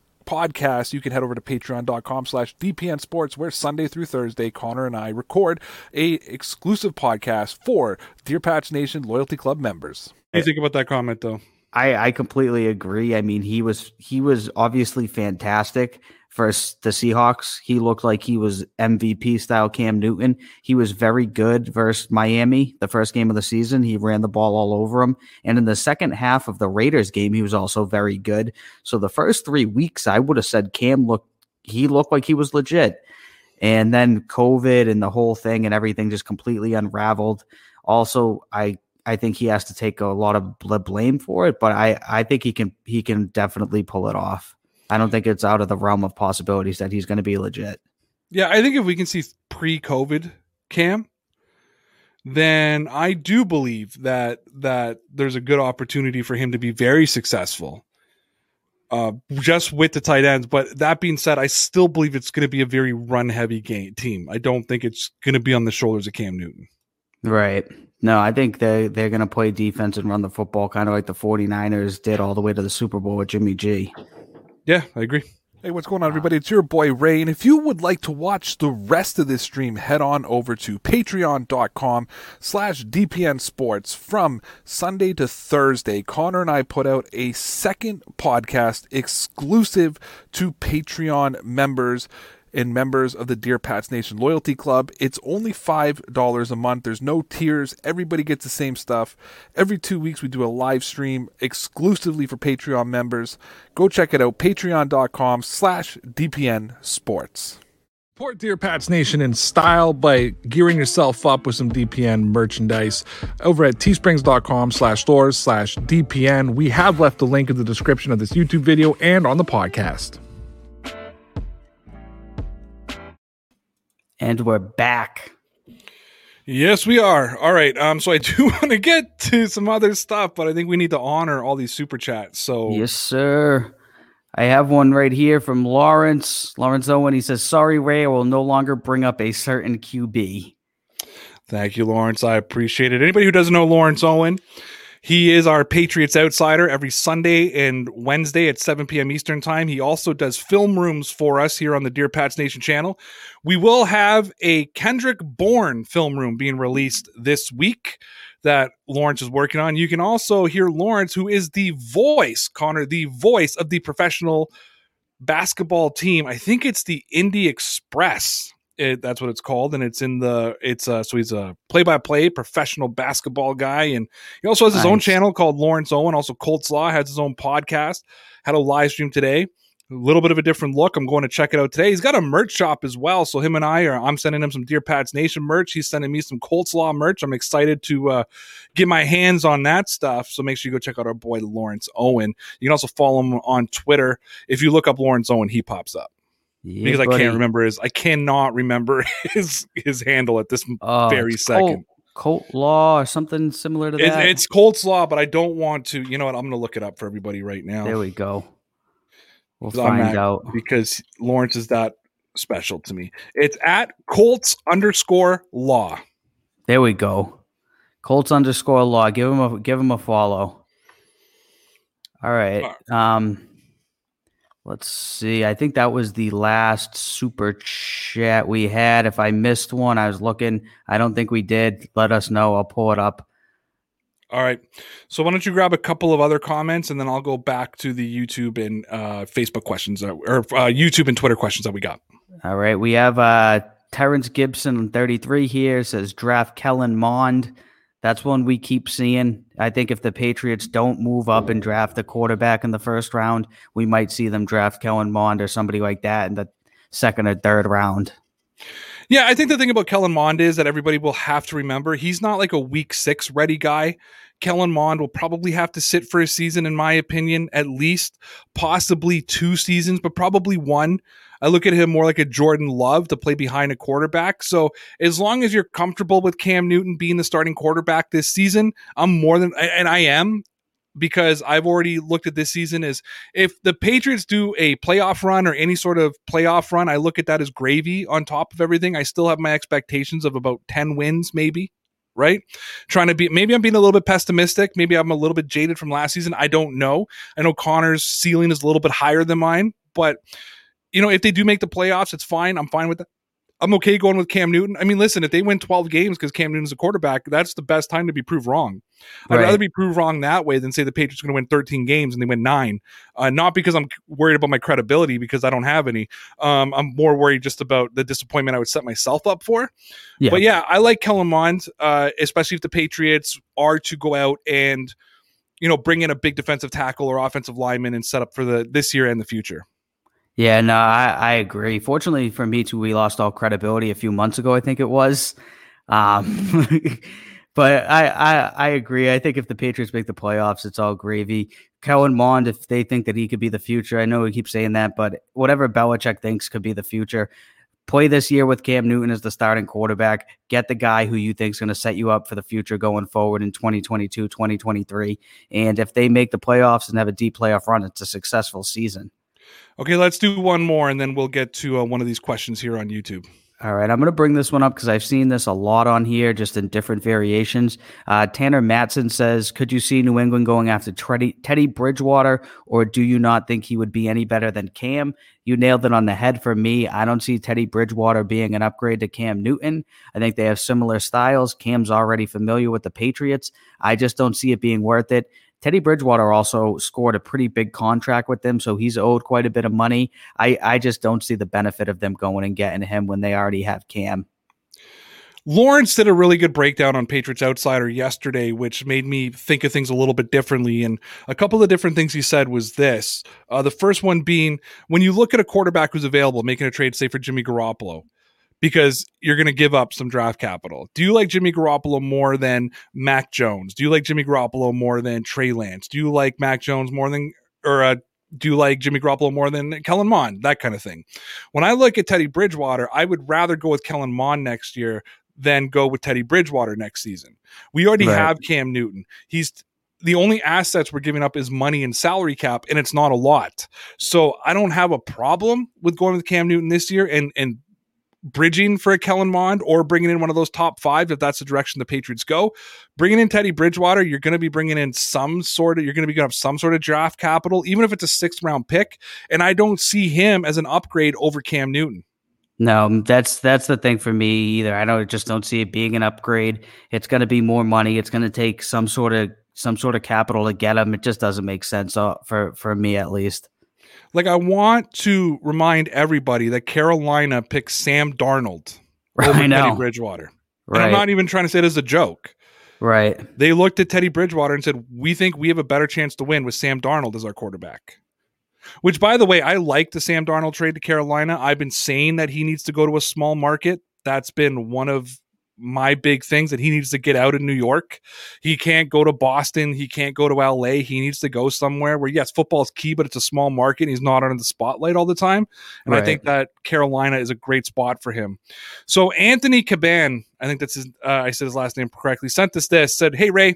podcast, you can head over to patreon.com slash DPN Sports, where Sunday through Thursday, Connor and I record a exclusive podcast for Dear Pats Nation Loyalty Club members. What do you think about that comment though? I, I completely agree. I mean, he was he was obviously fantastic versus the Seahawks. He looked like he was MVP style Cam Newton. He was very good versus Miami, the first game of the season. He ran the ball all over him. And in the second half of the Raiders game, he was also very good. So the first three weeks, I would have said Cam looked, he looked like he was legit. And then COVID and the whole thing and everything just completely unraveled. Also, I I think he has to take a lot of blame for it, but I I think he can he can definitely pull it off. I don't think it's out of the realm of possibilities that he's going to be legit. Yeah, I think if we can see pre-COVID Cam, then I do believe that that there's a good opportunity for him to be very successful. Uh, just with the tight ends. But that being said, I still believe it's going to be a very run heavy game team. I don't think it's going to be on the shoulders of Cam Newton. Right. No, I think they they're going to play defense and run the football kind of like the 49ers did all the way to the Super Bowl with Jimmy G. Yeah, I agree. Hey, what's going on, everybody? It's your boy Ray, and if you would like to watch the rest of this stream, head on over to patreon.com slash DPN Sports. From Sunday to Thursday, Connor and I put out a second podcast exclusive to Patreon members and members of the Dear Pats Nation Loyalty Club. It's only $5 a month. There's no tiers. Everybody gets the same stuff. Every two weeks, we do a live stream exclusively for Patreon members. Go check it out, patreon.com slash DPN Sports. Support Dear Pats Nation in style by gearing yourself up with some DPN merchandise over at teesprings.com slash stores slash DPN. We have left the link in the description of this YouTube video and on the podcast. And we're back. Yes, we are. All right. Um, so I do want to get to some other stuff, but I think we need to honor all these super chats. So Yes, sir. I have one right here from Lawrence. Lawrence Owen. He says, Sorry, Ray, I will no longer bring up a certain QB. Thank you, Lawrence. I appreciate it. Anybody who doesn't know Lawrence Owen, he is our Patriots Outsider every Sunday and Wednesday at 7 p.m. Eastern Time. He also does film rooms for us here on the Dear Pats Nation channel. We will have a Kendrick Bourne film room being released this week that Lawrence is working on. You can also hear Lawrence, who is the voice, Connor, the voice of the professional basketball team. I think it's the Indy Express it, that's what it's called, and it's in the it's uh so he's a play by play professional basketball guy, and he also has his nice. own channel called Lawrence Owen. Also, Colts Law has his own podcast. Had a live stream today. A little bit of a different look. I'm going to check it out today. He's got a merch shop as well. So him and I are. I'm sending him some Dear Pats Nation merch. He's sending me some Colts Law merch. I'm excited to uh, get my hands on that stuff. So make sure you go check out our boy Lawrence Owen. You can also follow him on Twitter. If you look up Lawrence Owen, he pops up. Yeah, because buddy. I can't remember his I cannot remember his his handle at this uh, very second. Colt, Colt Law or something similar to that. It, it's Colt's Law, but I don't want to. You know what? I'm going to look it up for everybody right now. There we go. We'll find out. because Lawrence is that special to me. It's at Colts underscore law. There we go. Colts underscore law. Give him a give him a follow. All right. Um let's see. I think that was the last super chat we had. If I missed one, I was looking. I don't think we did. Let us know. I'll pull it up. All right. So why don't you grab a couple of other comments and then I'll go back to the YouTube and uh, Facebook questions that, or uh, YouTube and Twitter questions that we got. All right. We have uh Terrence Gibson 33 here says draft Kellen Mond. That's one we keep seeing. I think if the Patriots don't move up and draft the quarterback in the first round, we might see them draft Kellen Mond or somebody like that in the second or third round. Yeah, I think the thing about Kellen Mond is that everybody will have to remember he's not like a week six ready guy. Kellen Mond will probably have to sit for a season, in my opinion, at least, possibly two seasons, but probably one. I look at him more like a Jordan Love to play behind a quarterback. So as long as you're comfortable with Cam Newton being the starting quarterback this season, I'm more than, and I am because I've already looked at this season as if the Patriots do a playoff run or any sort of playoff run, I look at that as gravy on top of everything. I still have my expectations of about 10 wins, maybe. Right, trying to be maybe I'm being a little bit pessimistic. Maybe I'm a little bit jaded from last season. I don't know. I know Connor's ceiling is a little bit higher than mine, but you know, if they do make the playoffs, it's fine. I'm fine with that. I'm okay going with Cam Newton. I mean, listen, if they win 12 games because Cam Newton's a quarterback, that's the best time to be proved wrong. I'd rather be proved wrong that way than say the Patriots are going to win 13 games and they win nine. Uh, not because I'm worried about my credibility because I don't have any. Um, I'm more worried just about the disappointment I would set myself up for. Yeah. But yeah, I like Kellen Mond, uh, especially if the Patriots are to go out and you know bring in a big defensive tackle or offensive lineman and set up for the this year and the future. Yeah, no, I, I agree. Fortunately for me too, we lost all credibility a few months ago. I think it was, um, but I, I I agree. I think if the Patriots make the playoffs, it's all gravy. Kellen Mond, if they think that he could be the future, I know we keep saying that, but whatever Belichick thinks could be the future. Play this year with Cam Newton as the starting quarterback. Get the guy who you think is going to set you up for the future going forward in 2022, 2023. And if they make the playoffs and have a deep playoff run, it's a successful season. Okay, let's do one more and then we'll get to uh, one of these questions here on YouTube. All right, I'm going to bring this one up because I've seen this a lot on here, just in different variations. Uh, Tanner Matson says, "Could you see New England going after Teddy, Teddy Bridgewater, or do you not think he would be any better than Cam?" You nailed it on the head for me. I don't see Teddy Bridgewater being an upgrade to Cam Newton. I think they have similar styles. Cam's already familiar with the Patriots. I just don't see it being worth it. Teddy Bridgewater also scored a pretty big contract with them, so he's owed quite a bit of money. I, I just don't see the benefit of them going and getting him when they already have Cam. Lawrence did a really good breakdown on Patriots Outsider yesterday, which made me think of things a little bit differently. And a couple of the different things he said was this. Uh, the first one being when you look at a quarterback who's available, making a trade, say, for Jimmy Garoppolo, because you're going to give up some draft capital. Do you like Jimmy Garoppolo more than Mac Jones? Do you like Jimmy Garoppolo more than Trey Lance? Do you like Mac Jones more than, or uh, do you like Jimmy Garoppolo more than Kellen Mond? That kind of thing. When I look at Teddy Bridgewater, I would rather go with Kellen Mond next year than go with Teddy Bridgewater next season. We already Right. have Cam Newton. He's the only assets we're giving up is money and salary cap, and it's not a lot. So I don't have a problem with going with Cam Newton this year and and bridging for a Kellen Mond or bringing in one of those top five if that's the direction the Patriots go. Bringing in Teddy Bridgewater, you're going to be bringing in some sort of, you're going to be going to have some sort of draft capital, even if it's a sixth round pick. And I don't see him as an upgrade over Cam Newton. No, that's that's the thing for me either. I don't just don't see it being an upgrade. It's going to be more money. It's going to take some sort of some sort of capital to get him. It just doesn't make sense uh, for for me at least. Like, I want to remind everybody that Carolina picked Sam Darnold over I Teddy Bridgewater. And right? I'm not even trying to say it as a joke. right. They looked at Teddy Bridgewater and said, We think we have a better chance to win with Sam Darnold as our quarterback. Which, by the way, I like the Sam Darnold trade to Carolina. I've been saying that he needs to go to a small market. That's been one of my big things that he needs to get out of New York. He can't go to Boston. He can't go to LA. He needs to go somewhere where, yes, football is key, but it's a small market. He's not under the spotlight all the time. And I think that Carolina is a great spot for him. So Anthony Caban, I think that's his, uh, I said his last name correctly, sent us this, said, Hey, Ray,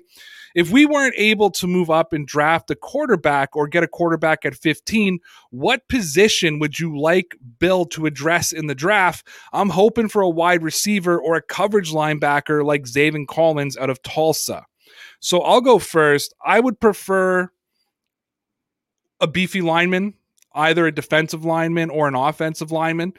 if we weren't able to move up and draft a quarterback or get a quarterback at 15, what position would you like Bill to address in the draft? I'm hoping for a wide receiver or a coverage linebacker like Zaven Collins out of Tulsa. So I'll go first. I would prefer a beefy lineman, either a defensive lineman or an offensive lineman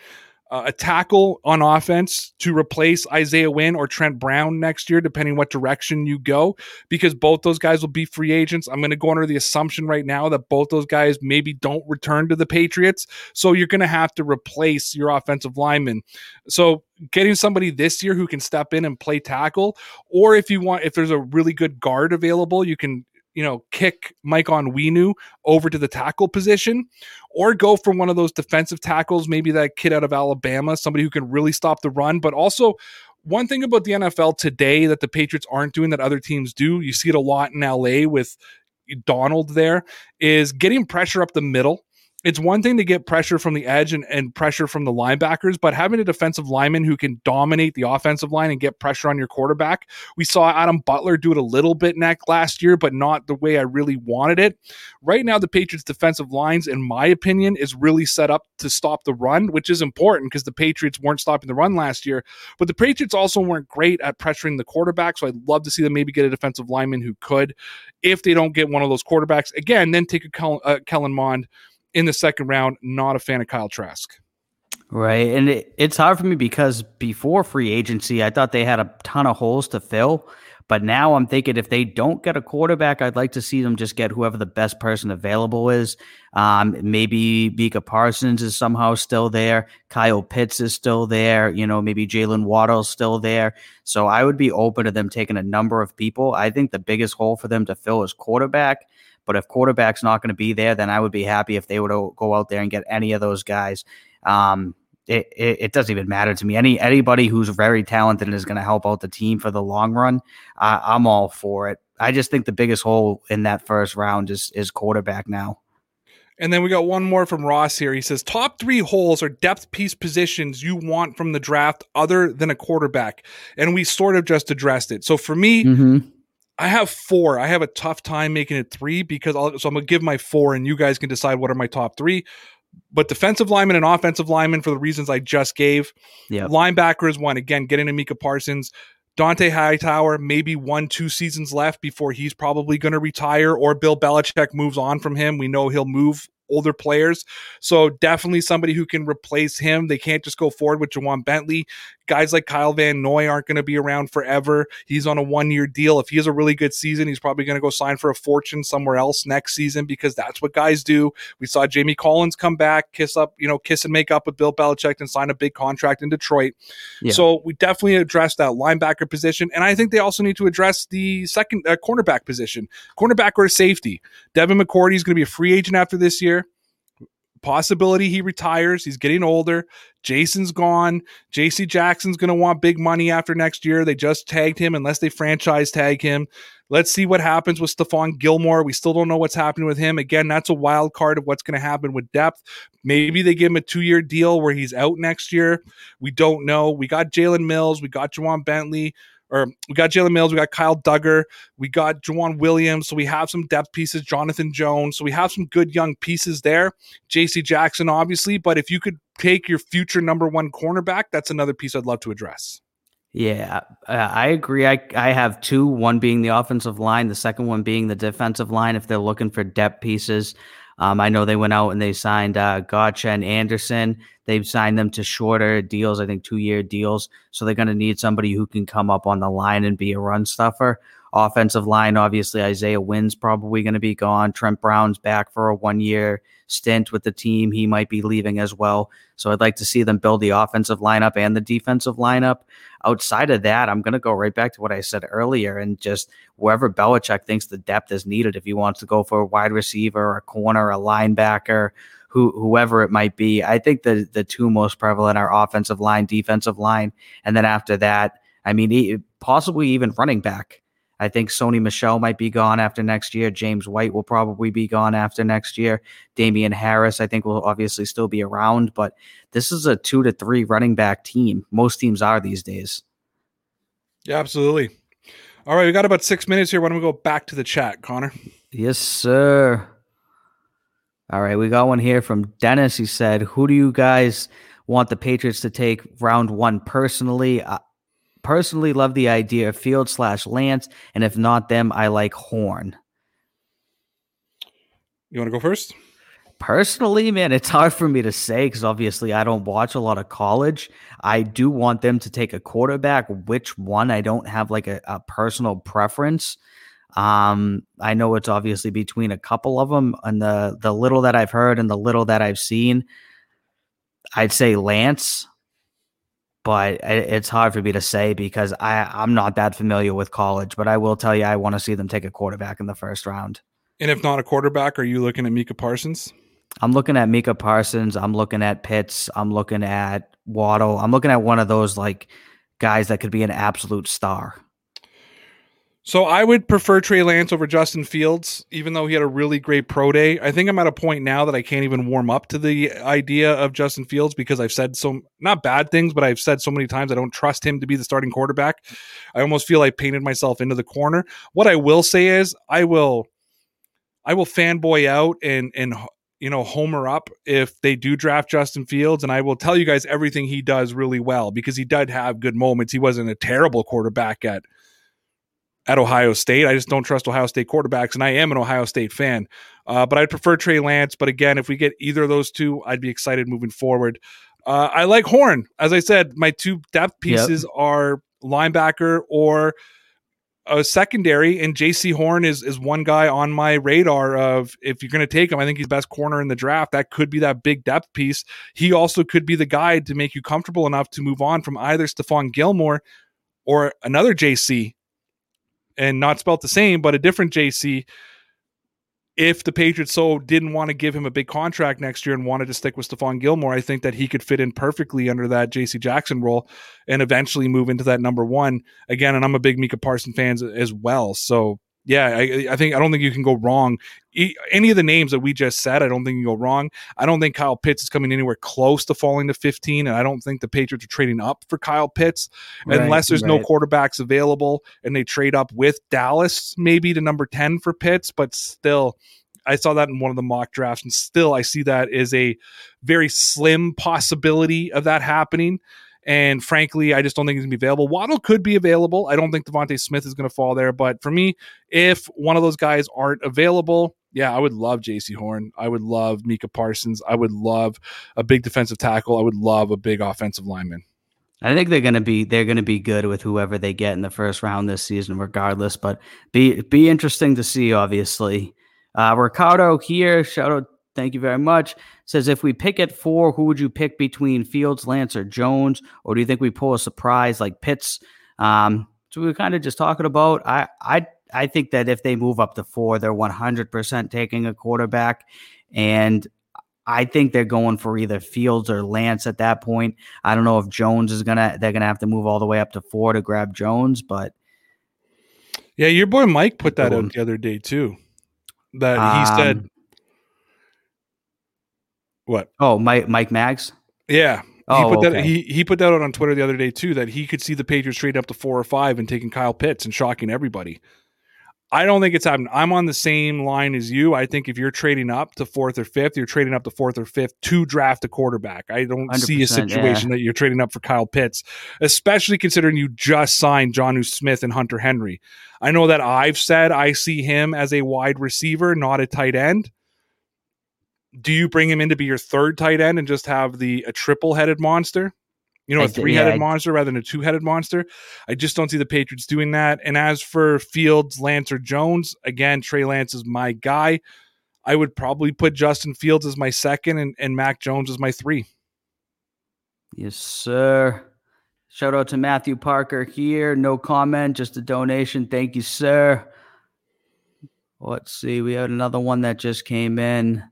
uh, a tackle on offense to replace Isaiah Wynn or Trent Brown next year, depending what direction you go, because both those guys will be free agents. I'm going to go under the assumption right now that both those guys maybe don't return to the Patriots. So you're going to have to replace your offensive lineman. So getting somebody this year who can step in and play tackle, or if you want, if there's a really good guard available, you can you know, kick Mike on Onwenu over to the tackle position, or go for one of those defensive tackles, maybe that kid out of Alabama, somebody who can really stop the run. But also, one thing about the NFL today that the Patriots aren't doing that other teams do, you see it a lot in LA with Donald there, is getting pressure up the middle it's one thing to get pressure from the edge and, and pressure from the linebackers, but having a defensive lineman who can dominate the offensive line and get pressure on your quarterback. We saw Adam Butler do it a little bit neck last year, but not the way I really wanted it. Right now, the Patriots' defensive lines, in my opinion, is really set up to stop the run, which is important because the Patriots weren't stopping the run last year. But the Patriots also weren't great at pressuring the quarterback. So I'd love to see them maybe get a defensive lineman who could. If they don't get one of those quarterbacks, again, then take a Kellen, uh, Kellen Mond in the second round. Not a fan of Kyle Trask. Right. And it, it's hard for me because before free agency, I thought they had a ton of holes to fill. But now I'm thinking if they don't get a quarterback, I'd like to see them just get whoever the best person available is. Um, maybe Micah Parsons is somehow still there. Kyle Pitts is still there. You know, maybe Jaylen Waddle's still there. So I would be open to them taking a number of people. I think the biggest hole for them to fill is quarterback. But if quarterback's not going to be there, then I would be happy if they would go out there and get any of those guys. Um, it, it, it, doesn't even matter to me. Any anybody who's very talented and is going to help out the team for the long run, uh, I'm all for it. I just think the biggest hole in that first round is is quarterback now. And then we got one more from Ross here. He says top three holes or depth piece positions you want from the draft other than a quarterback. And we sort of just addressed it. So for me, mm-hmm. I have four. I have a tough time making it three because I'll, so I'm gonna give my four, and you guys can decide what are my top three. But defensive lineman and offensive lineman for the reasons I just gave. Yeah. Linebacker is one. Again, getting Micah Parsons. Dont'a Hightower, maybe one, two seasons left before he's probably going to retire, or Bill Belichick moves on from him. We know he'll move older players. So definitely somebody who can replace him. They can't just go forward with Ja'Whaun Bentley. Guys like Kyle Van Noy aren't going to be around forever. He's on a one year deal. If he has a really good season, he's probably going to go sign for a fortune somewhere else next season because that's what guys do. We saw Jamie Collins come back, kiss up, you know, kiss and make up with Bill Belichick and sign a big contract in Detroit. Yeah. So we definitely address that linebacker position. And I think they also need to address the second uh, cornerback position, cornerback or safety. Devin McCourty is going to be a free agent after this year possibility he retires. He's getting older. Jason's gone. JC Jackson's going to want big money after next year. They just tagged him unless they franchise tag him. Let's see what happens with Stephon Gilmore. We still don't know what's happening with him. Again, that's a wild card of what's going to happen with depth. Maybe they give him a two year deal where he's out next year. We don't know. We got Jalen Mills. We got Ja'Whaun Bentley or we got Jalen Mills, we got Kyle Dugger, we got Joejuan Williams. So we have some depth pieces, Jonathan Jones. So we have some good young pieces there. JC Jackson, obviously. But if you could take your future number one cornerback, that's another piece I'd love to address. Yeah, uh, I agree. I I have two. One being the offensive line, the second one being the defensive line. If they're looking for depth pieces, um, I know they went out and they signed uh, Godchaux and Anderson. They've signed them to shorter deals, I think two year deals. So they're going to need somebody who can come up on the line and be a run stuffer. Offensive line, obviously, Isaiah Wynn's probably going to be gone. Trent Brown's back for a one year stint with the team. He might be leaving as well. So I'd like to see them build the offensive lineup and the defensive lineup. Outside of that, I'm going to go right back to what I said earlier and just wherever Belichick thinks the depth is needed. If he wants to go for a wide receiver, a corner, a linebacker, who, whoever it might be, I think the the two most prevalent are offensive line, defensive line, and then after that, I mean, possibly even running back. I think Sony Michel might be gone after next year. James White will probably be gone after next year. Damien Harris, I think, will obviously still be around, but this is a two to three running back team. Most teams are these days. Yeah, absolutely. All right, we got about six minutes here. Why don't we go back to the chat, Connor? Yes, sir. All right, we got one here from Dennis. He said, "Who do you guys want the Patriots to take round one personally?" Uh, personally, love the idea of Field slash Lance, and if not them, I like Horn. You want to go first? Personally, man, it's hard for me to say because obviously I don't watch a lot of college. I do want them to take a quarterback. Which one? I don't have like a, a personal preference. Um, I know it's obviously between a couple of them, and the the little that I've heard and the little that I've seen, I'd say Lance, but it's hard for me to say because I I'm not that familiar with college. But I will tell you, I want to see them take a quarterback in the first round. And if not a quarterback, are you looking at Micah Parsons? I'm looking at Micah Parsons. I'm looking at Pitts. I'm looking at Waddle. I'm looking at one of those like guys that could be an absolute star. So I would prefer Trey Lance over Justin Fields, even though he had a really great pro day. I think I'm at a point now that I can't even warm up to the idea of Justin Fields because I've said so not bad things, but I've said so many times I don't trust him to be the starting quarterback. I almost feel I painted myself into the corner. What I will say is I will I will fanboy out and and you know, homer up if they do draft Justin Fields. And I will tell you guys everything he does really well because he did have good moments. He wasn't a terrible quarterback at at Ohio State. I just don't trust Ohio State quarterbacks, and I am an Ohio State fan. Uh, but I'd prefer Trey Lance. But again, if we get either of those two, I'd be excited moving forward. Uh, I like Horn. As I said, my two depth pieces yep. are linebacker or a secondary, and Jaycee Horn is is one guy on my radar of if you're going to take him, I think he's best corner in the draft. That could be that big depth piece. He also could be the guy to make you comfortable enough to move on from either Stephon Gilmore or another JC, and not spelt the same, but a different JC if the Patriots so didn't want to give him a big contract next year and wanted to stick with Stephon Gilmore, I think that he could fit in perfectly under that JC Jackson role and eventually move into that number one again. And I'm a big Micah Parson fan as well. So yeah, I, I, think I don't think you can go wrong. Any of the names that we just said, I don't think you can go wrong. I don't think Kyle Pitts is coming anywhere close to falling to 15, and I don't think the Patriots are trading up for Kyle Pitts right, unless there's right. no quarterbacks available and they trade up with Dallas maybe to number 10 for Pitts. But still, I saw that in one of the mock drafts, and still I see that as a very slim possibility of that happening. And frankly, I just don't think he's going to be available. Waddle could be available. I don't think DeVonta Smith is going to fall there. But for me, if one of those guys aren't available, yeah, I would love Jaycee Horn. I would love Micah Parsons. I would love a big defensive tackle. I would love a big offensive lineman. I think they're gonna be they're gonna be good with whoever they get in the first round this season, regardless. But be be interesting to see, obviously. Uh, Ricardo here, shout out Thank you very much. Says if we pick at four, who would you pick between Fields, Lance, or Jones? Or do you think we pull a surprise like Pitts? Um, so we were kind of just talking about. I I I think that if they move up to four, they're one hundred percent taking a quarterback, and I think they're going for either Fields or Lance at that point. I don't know if Jones is gonna they're gonna have to move all the way up to four to grab Jones, but yeah, your boy Mike put that out the other day too. That he um, said what? Oh, Mike Mike Mags. Yeah. Oh, he put that he, he put that out on Twitter the other day too that he could see the Patriots trading up to four or five and taking Kyle Pitts and shocking everybody. I don't think it's happening. I'm on the same line as you. I think if you're trading up to fourth or fifth, you're trading up to fourth or fifth to draft a quarterback. I don't see a situation yeah. that you're trading up for Kyle Pitts, especially considering you just signed Jonnu Smith and Hunter Henry. I know that I've said I see him as a wide receiver, not a tight end do you bring him in to be your third tight end and just have the a triple headed monster? You know, a three headed yeah, monster rather than a two headed monster. I just don't see the Patriots doing that. And as for Fields, Lance, or Jones, again, Trey Lance is my guy. I would probably put Justin Fields as my second and, and Mac Jones as my three. Yes, sir. Shout out to Matthew Parker here. No comment, just a donation. Thank you, sir. Let's see. We had another one that just came in.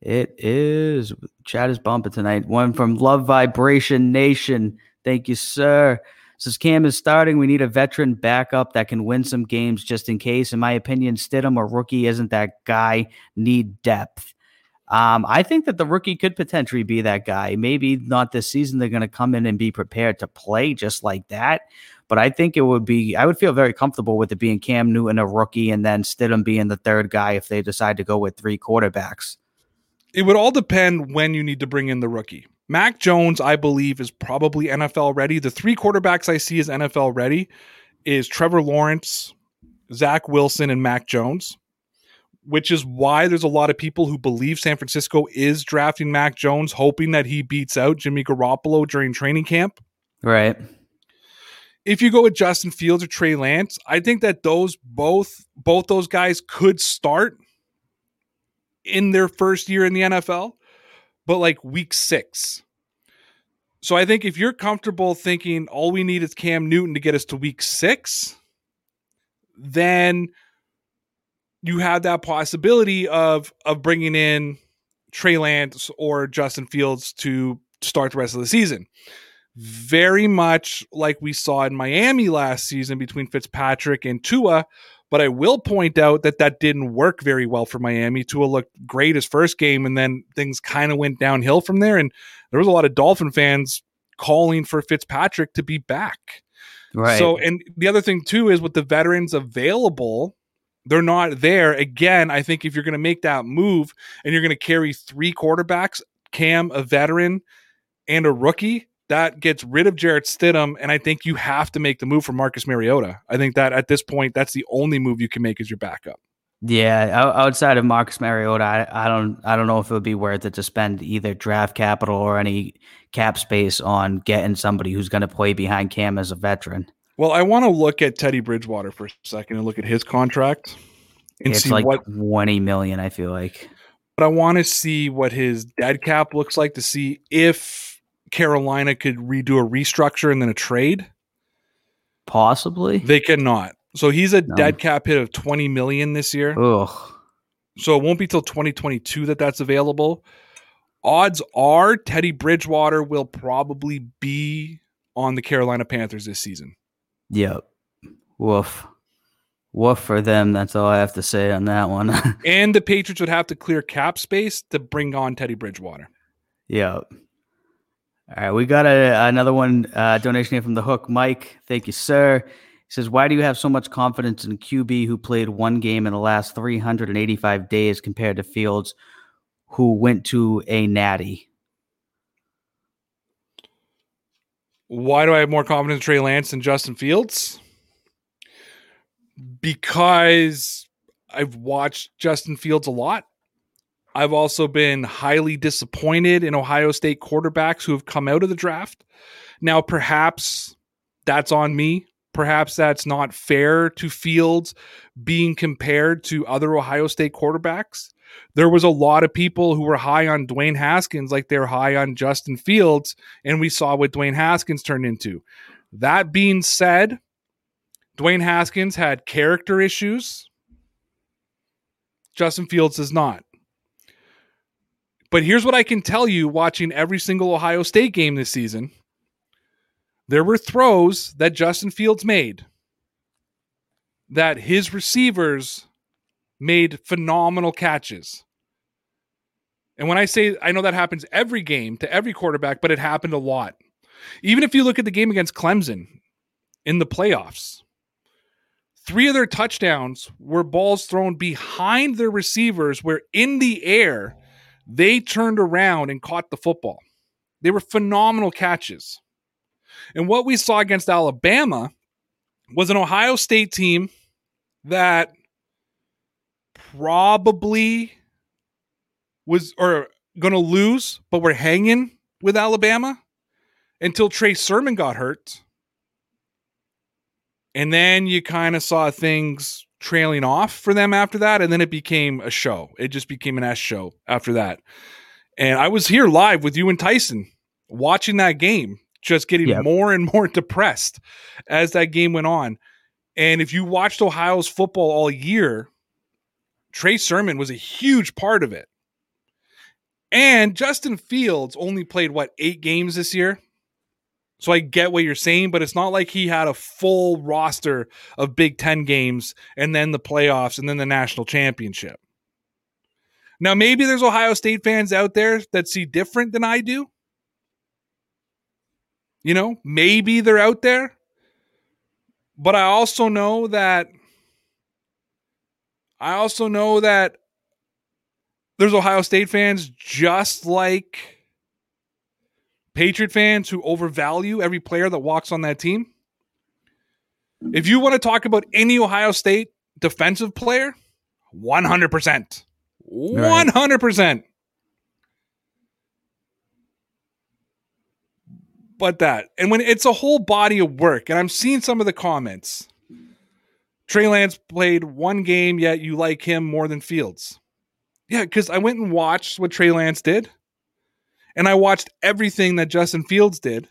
It is. Chat is bumping tonight. One from Love Vibration Nation. Thank you, sir. Says Cam is starting. We need a veteran backup that can win some games just in case. In my opinion, Stidham or rookie isn't that guy. Need depth. Um, I think that the rookie could potentially be that guy. Maybe not this season. They're going to come in and be prepared to play just like that. But I think it would be, I would feel very comfortable with it being Cam Newton, a rookie, and then Stidham being the third guy if they decide to go with three quarterbacks. It would all depend when you need to bring in the rookie. Mac Jones, I believe, is probably NFL ready. The three quarterbacks I see as NFL ready is Trevor Lawrence, Zach Wilson, and Mac Jones, which is why there's a lot of people who believe San Francisco is drafting Mac Jones, hoping that he beats out Jimmy Garoppolo during training camp. Right if you go with Justin Fields or Trey Lance, I think that those both both those guys could start in their first year in the NFL, but like week 6. So I think if you're comfortable thinking all we need is Cam Newton to get us to week 6, then you have that possibility of of bringing in Trey Lance or Justin Fields to start the rest of the season very much like we saw in Miami last season between Fitzpatrick and Tua. But I will point out that that didn't work very well for Miami. Tua looked great his first game, and then things kind of went downhill from there. And there was a lot of Dolphin fans calling for Fitzpatrick to be back. Right. So, and the other thing too is with the veterans available, they're not there. Again, I think if you're going to make that move and you're going to carry three quarterbacks, Cam, a veteran, and a rookie, that gets rid of Jarrett Stidham, and I think you have to make the move for Marcus Mariota. I think that at this point, that's the only move you can make as your backup. Yeah, outside of Marcus Mariota, I, I, don't, I don't know if it would be worth it to spend either draft capital or any cap space on getting somebody who's going to play behind Cam as a veteran. Well, I want to look at Teddy Bridgewater for a second and look at his contract and it's see like what twenty million. I feel like, but I want to see what his dead cap looks like to see if Carolina could redo a restructure and then a trade? Possibly. They cannot. So he's a no. dead cap hit of 20 million this year. Ugh. So it won't be till 2022 that that's available. Odds are Teddy Bridgewater will probably be on the Carolina Panthers this season. Yep. Woof. Woof for them. That's all I have to say on that one. and the Patriots would have to clear cap space to bring on Teddy Bridgewater. Yep. All right, we got a, another one uh, donation here from the Hook. Mike, thank you, sir. He says, "Why do you have so much confidence in QB who played one game in the last 385 days compared to Fields, who went to a natty?" Why do I have more confidence in Trey Lance than Justin Fields? Because I've watched Justin Fields a lot. I've also been highly disappointed in Ohio State quarterbacks who have come out of the draft. Now, perhaps that's on me. Perhaps that's not fair to Fields being compared to other Ohio State quarterbacks. There was a lot of people who were high on Dwayne Haskins, like they're high on Justin Fields, and we saw what Dwayne Haskins turned into. That being said, Dwayne Haskins had character issues. Justin Fields does not. But here's what I can tell you watching every single Ohio State game this season there were throws that Justin Fields made that his receivers made phenomenal catches. And when I say I know that happens every game to every quarterback, but it happened a lot. Even if you look at the game against Clemson in the playoffs, three of their touchdowns were balls thrown behind their receivers, where in the air, they turned around and caught the football. They were phenomenal catches. And what we saw against Alabama was an Ohio State team that probably was or going to lose, but we're hanging with Alabama until Trey Sermon got hurt. And then you kind of saw things trailing off for them after that. And then it became a show. It just became an S show after that. And I was here live with you and Tyson watching that game, just getting yep. more and more depressed as that game went on. And if you watched Ohio's football all year, Trey Sermon was a huge part of it. And Justin Fields only played, what, eight games this year? So I get what you're saying, but it's not like he had a full roster of Big Ten games and then the playoffs and then the national championship. Now, maybe there's Ohio State fans out there that see different than I do. You know, maybe they're out there. But I also know that I also know that there's Ohio State fans just like Patriot fans who overvalue every player that walks on that team. If you want to talk about any Ohio State defensive player, 100%. 100%. But that, and when it's a whole body of work, and I'm seeing some of the comments. Trey Lance played one game, yet you like him more than Fields. Yeah, because I went and watched what Trey Lance did, and I watched everything that Justin Fields did.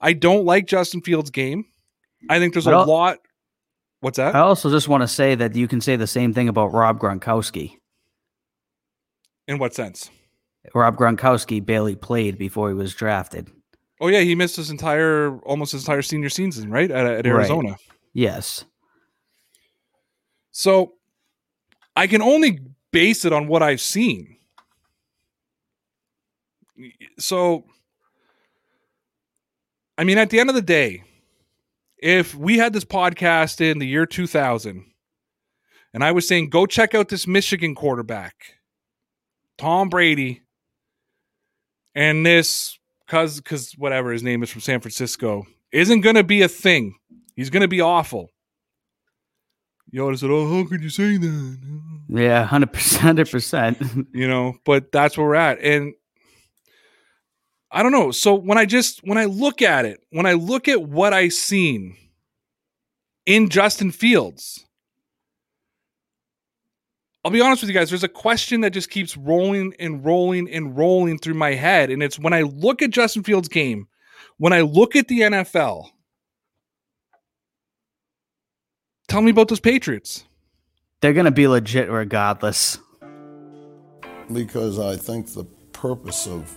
I don't like Justin Fields' game. I think there's a Well- lot. What's that? I also just want to say that you can say the same thing about Rob Gronkowski. In what sense? Rob Gronkowski barely played before he was drafted. Oh yeah, he missed his entire, almost his entire senior season, right? At, at Right. Arizona. Yes. So I can only base it on what I've seen. So, I mean, at the end of the day, if we had this podcast in the year 2000 and I was saying, go check out this Michigan quarterback, Tom Brady, and this, cause, cause whatever his name is from San Francisco, isn't going to be a thing. He's going to be awful. Yoda said, "Oh, how could you say that?" Yeah, 100%. 100%. You know, but that's where we're at, and I don't know. So when I just when I look at it, when I look at what I seen in Justin Fields, I'll be honest with you guys. There's a question that just keeps rolling and rolling and rolling through my head, and it's when I look at Justin Fields' game, when I look at the NFL. Tell me about those Patriots. They're going to be legit regardless. because I think the purpose of